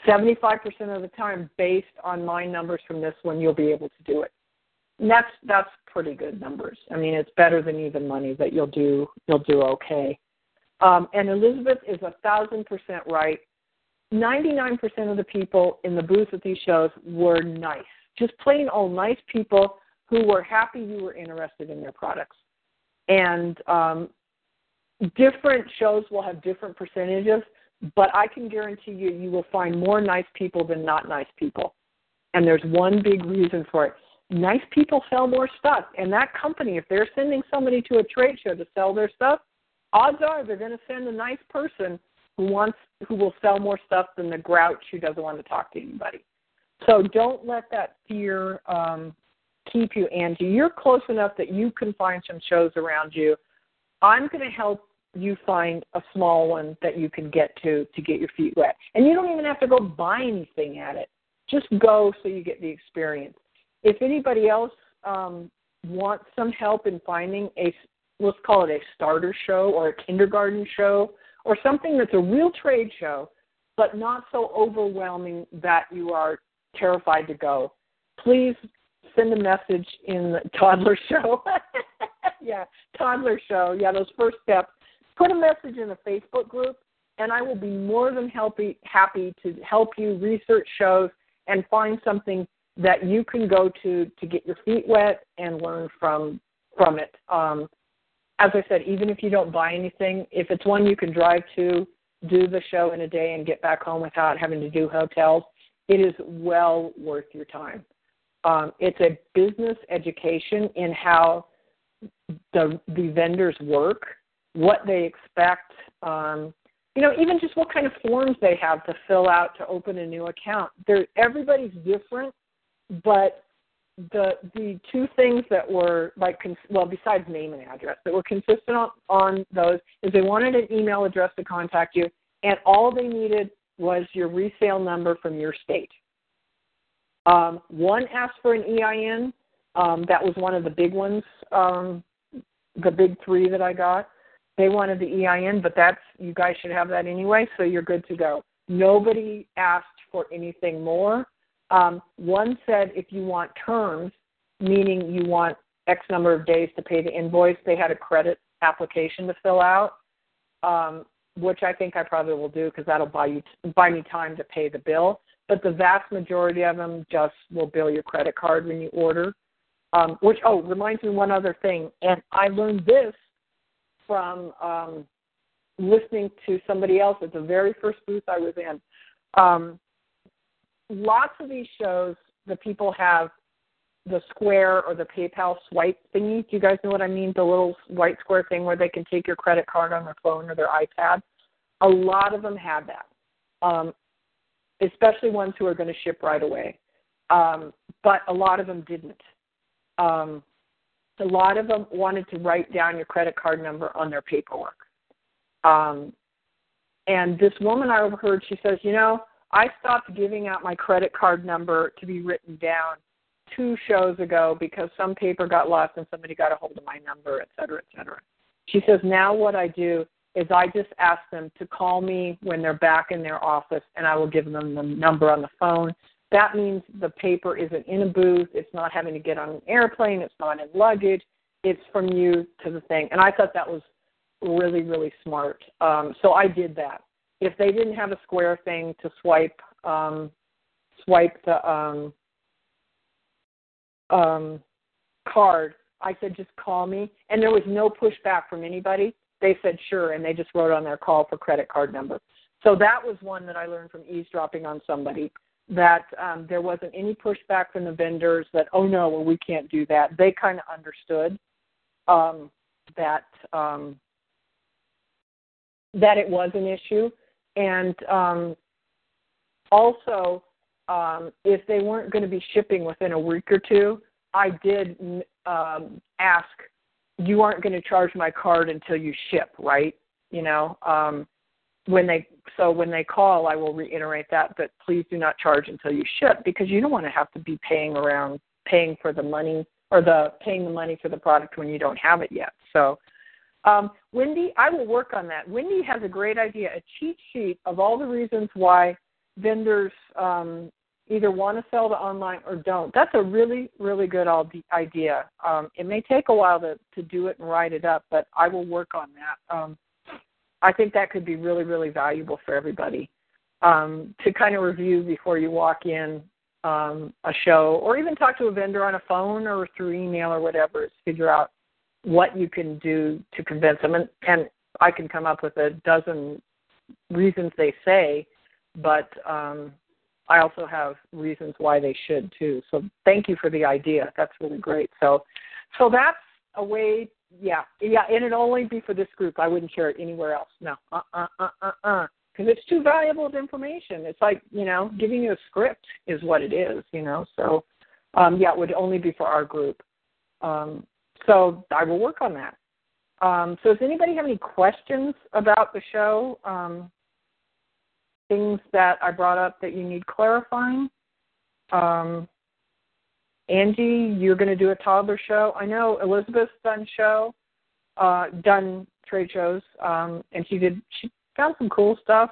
75% of the time, based on my numbers from this one, you'll be able to do it. And that's that's pretty good numbers. I mean, it's better than even money that you'll do you'll do okay. Um, and Elizabeth is a thousand percent right. 99% of the people in the booth at these shows were nice, just plain old nice people who were happy you were interested in their products and um, different shows will have different percentages, but I can guarantee you, you will find more nice people than not nice people. And there's one big reason for it. Nice people sell more stuff, and that company, if they're sending somebody to a trade show to sell their stuff, odds are they're going to send a nice person who wants who will sell more stuff than the grouch who doesn't want to talk to anybody. So don't let that fear um, keep you, Angie. You're close enough that you can find some shows around you. I'm going to help you find a small one that you can get to to get your feet wet. And you don't even have to go buy anything at it. Just go so you get the experience. If anybody else um, wants some help in finding a, let's call it a starter show or a kindergarten show or something that's a real trade show, but not so overwhelming that you are terrified to go, please send a message in the toddler show. yeah, toddler show. Yeah, those first steps. Put a message in a Facebook group, and I will be more than happy happy to help you research shows and find something that you can go to to get your feet wet and learn from from it. Um, as I said, even if you don't buy anything, if it's one you can drive to, do the show in a day and get back home without having to do hotels, it is well worth your time. Um, it's a business education in how the the vendors work, what they expect, um, you know, even just what kind of forms they have to fill out to open a new account. They're, everybody's different, but the the two things that were like cons- well besides name and address that were consistent on, on those is they wanted an email address to contact you and all they needed was your resale number from your state um, one asked for an EIN. Um, that was one of the big ones, um, the big three that I got. they wanted the EIN, but that's you guys should have that anyway, so you're good to go. Nobody asked for anything more. Um, one said if you want terms, meaning you want X number of days to pay the invoice, they had a credit application to fill out, um, which I think I probably will do because that'll buy you buy me time to pay the bill. But the vast majority of them just will bill your credit card when you order. Um, which oh reminds me one other thing, and I learned this from um, listening to somebody else at the very first booth I was in. Um, lots of these shows, the people have the Square or the PayPal swipe thingy. Do you guys know what I mean? The little white square thing where they can take your credit card on their phone or their iPad. A lot of them have that, um, especially ones who are going to ship right away. Um, but a lot of them didn't. Um, a lot of them wanted to write down your credit card number on their paperwork. Um, and this woman I overheard, she says, you know, I stopped giving out my credit card number to be written down two shows ago because some paper got lost and somebody got a hold of my number, et cetera, et cetera. She says, now what I do is I just ask them to call me when they're back in their office and I will give them the number on the phone. That means the paper isn't in a booth, it's not having to get on an airplane, it's not in luggage, it's from you to the thing. And I thought that was really, really smart. Um, so I did that. If they didn't have a square thing to swipe, um, swipe the um, um, card, I said, just call me. And there was no pushback from anybody. They said, sure. And they just wrote on their call for credit card number. So that was one that I learned from eavesdropping on somebody that um, there wasn't any pushback from the vendors that, oh no, well, we can't do that. They kind of understood um, that um, that it was an issue. And um, also, um, if they weren't going to be shipping within a week or two, I did um, ask, you aren't going to charge my card until you ship, right? You know, um, when they so when they call, I will reiterate that, but please do not charge until you ship because you don't want to have to be paying around paying for the money or the paying the money for the product when you don't have it yet. So, um, Wendy, I will work on that. Wendy has a great idea, a cheat sheet of all the reasons why vendors um, either want to sell the online or don't. That's a really, really good idea. Um, it may take a while to, to do it and write it up, but I will work on that. Um, I think that could be really, really valuable for everybody um, to kind of review before you walk in um, a show or even talk to a vendor on a phone or through email or whatever is figure out what you can do to convince them. And, and I can come up with a dozen reasons they say, but um, I also have reasons why they should too. So thank you for the idea. That's really great. So, so that's a way. Yeah, yeah, and it'd only be for this group. I wouldn't share it anywhere else. No, uh, uh, uh, uh, uh, because it's too valuable of information. It's like you know, giving you a script is what it is. You know, so um, yeah, it would only be for our group. Um, so I will work on that. Um, so does anybody have any questions about the show? Um, things that I brought up that you need clarifying. Um, Angie, you're going to do a toddler show. I know Elizabeth's done show, uh, done trade shows, um, and she did. She found some cool stuff.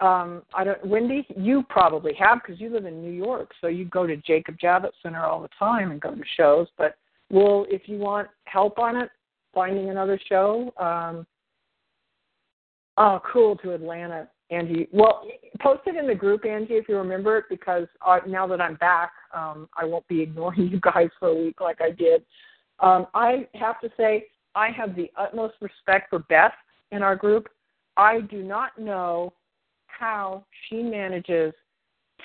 Um, I don't. Wendy, you probably have because you live in New York, so you go to Jacob Javits Center all the time and go to shows. But well, if you want help on it, finding another show. Um, oh, cool to Atlanta. Angie. Well, post it in the group, Angie, if you remember it, because uh, now that I'm back, um, I won't be ignoring you guys for a week like I did. Um, I have to say, I have the utmost respect for Beth in our group. I do not know how she manages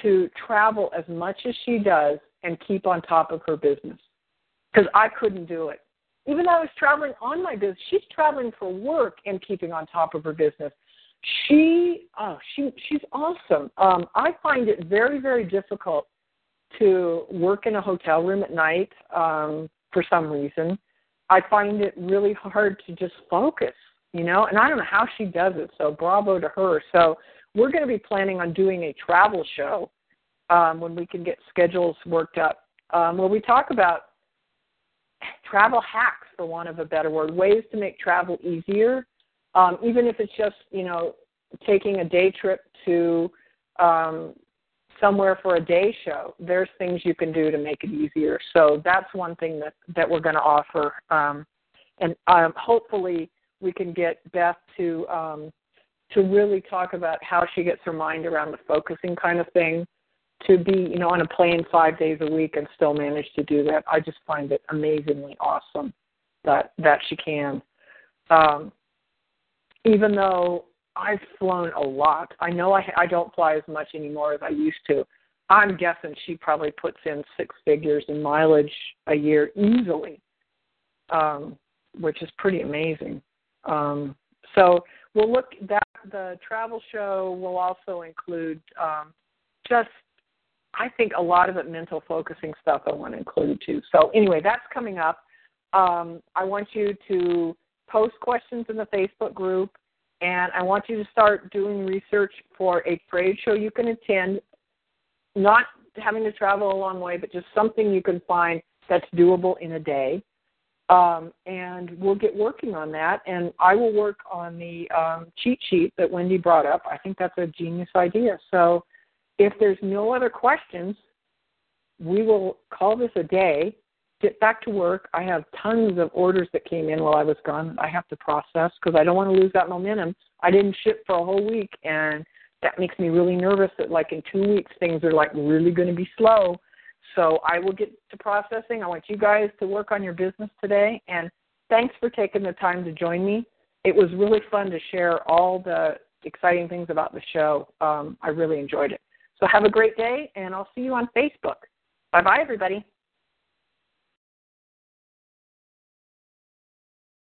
to travel as much as she does and keep on top of her business because I couldn't do it. Even though I was traveling on my business, she's traveling for work and keeping on top of her business she oh she she's awesome. Um i find it very very difficult to work in a hotel room at night um for some reason. I find it really hard to just focus you know and i don't know how she does it so bravo to her. So we're going to be planning on doing a travel show um when we can get schedules worked up um where we talk about travel hacks for want of a better word ways to make travel easier Um, even if it's just you know taking a day trip to um, somewhere for a day show, there's things you can do to make it easier. So that's one thing that that we're going to offer, um, and um, hopefully we can get Beth to um, to really talk about how she gets her mind around the focusing kind of thing. To be, you know, on a plane five days a week and still manage to do that, I just find it amazingly awesome that that she can. Um, even though I've flown a lot. I know I I don't fly as much anymore as I used to. I'm guessing she probably puts in six figures in mileage a year easily, um, which is pretty amazing. Um, so we'll look that the travel show will also include um, just I think a lot of it mental focusing stuff I want to include too. So anyway, that's coming up. Um, I want you to post questions in the Facebook group and I want you to start doing research for a trade show you can attend, not having to travel a long way, but just something you can find that's doable in a day. Um, and we'll get working on that. And I will work on the um, cheat sheet that Wendy brought up. I think that's a genius idea. So if there's no other questions, we will call this a day get back to work. I have tons of orders that came in while I was gone I have to process because I don't want to lose that momentum. I didn't ship for a whole week, and that makes me really nervous that like in two weeks things are like really going to be slow. So I will get to processing. I want you guys to work on your business today, and thanks for taking the time to join me. It was really fun to share all the exciting things about the show. Um, I really enjoyed it. So have a great day, and I'll see you on Facebook. Bye bye, everybody.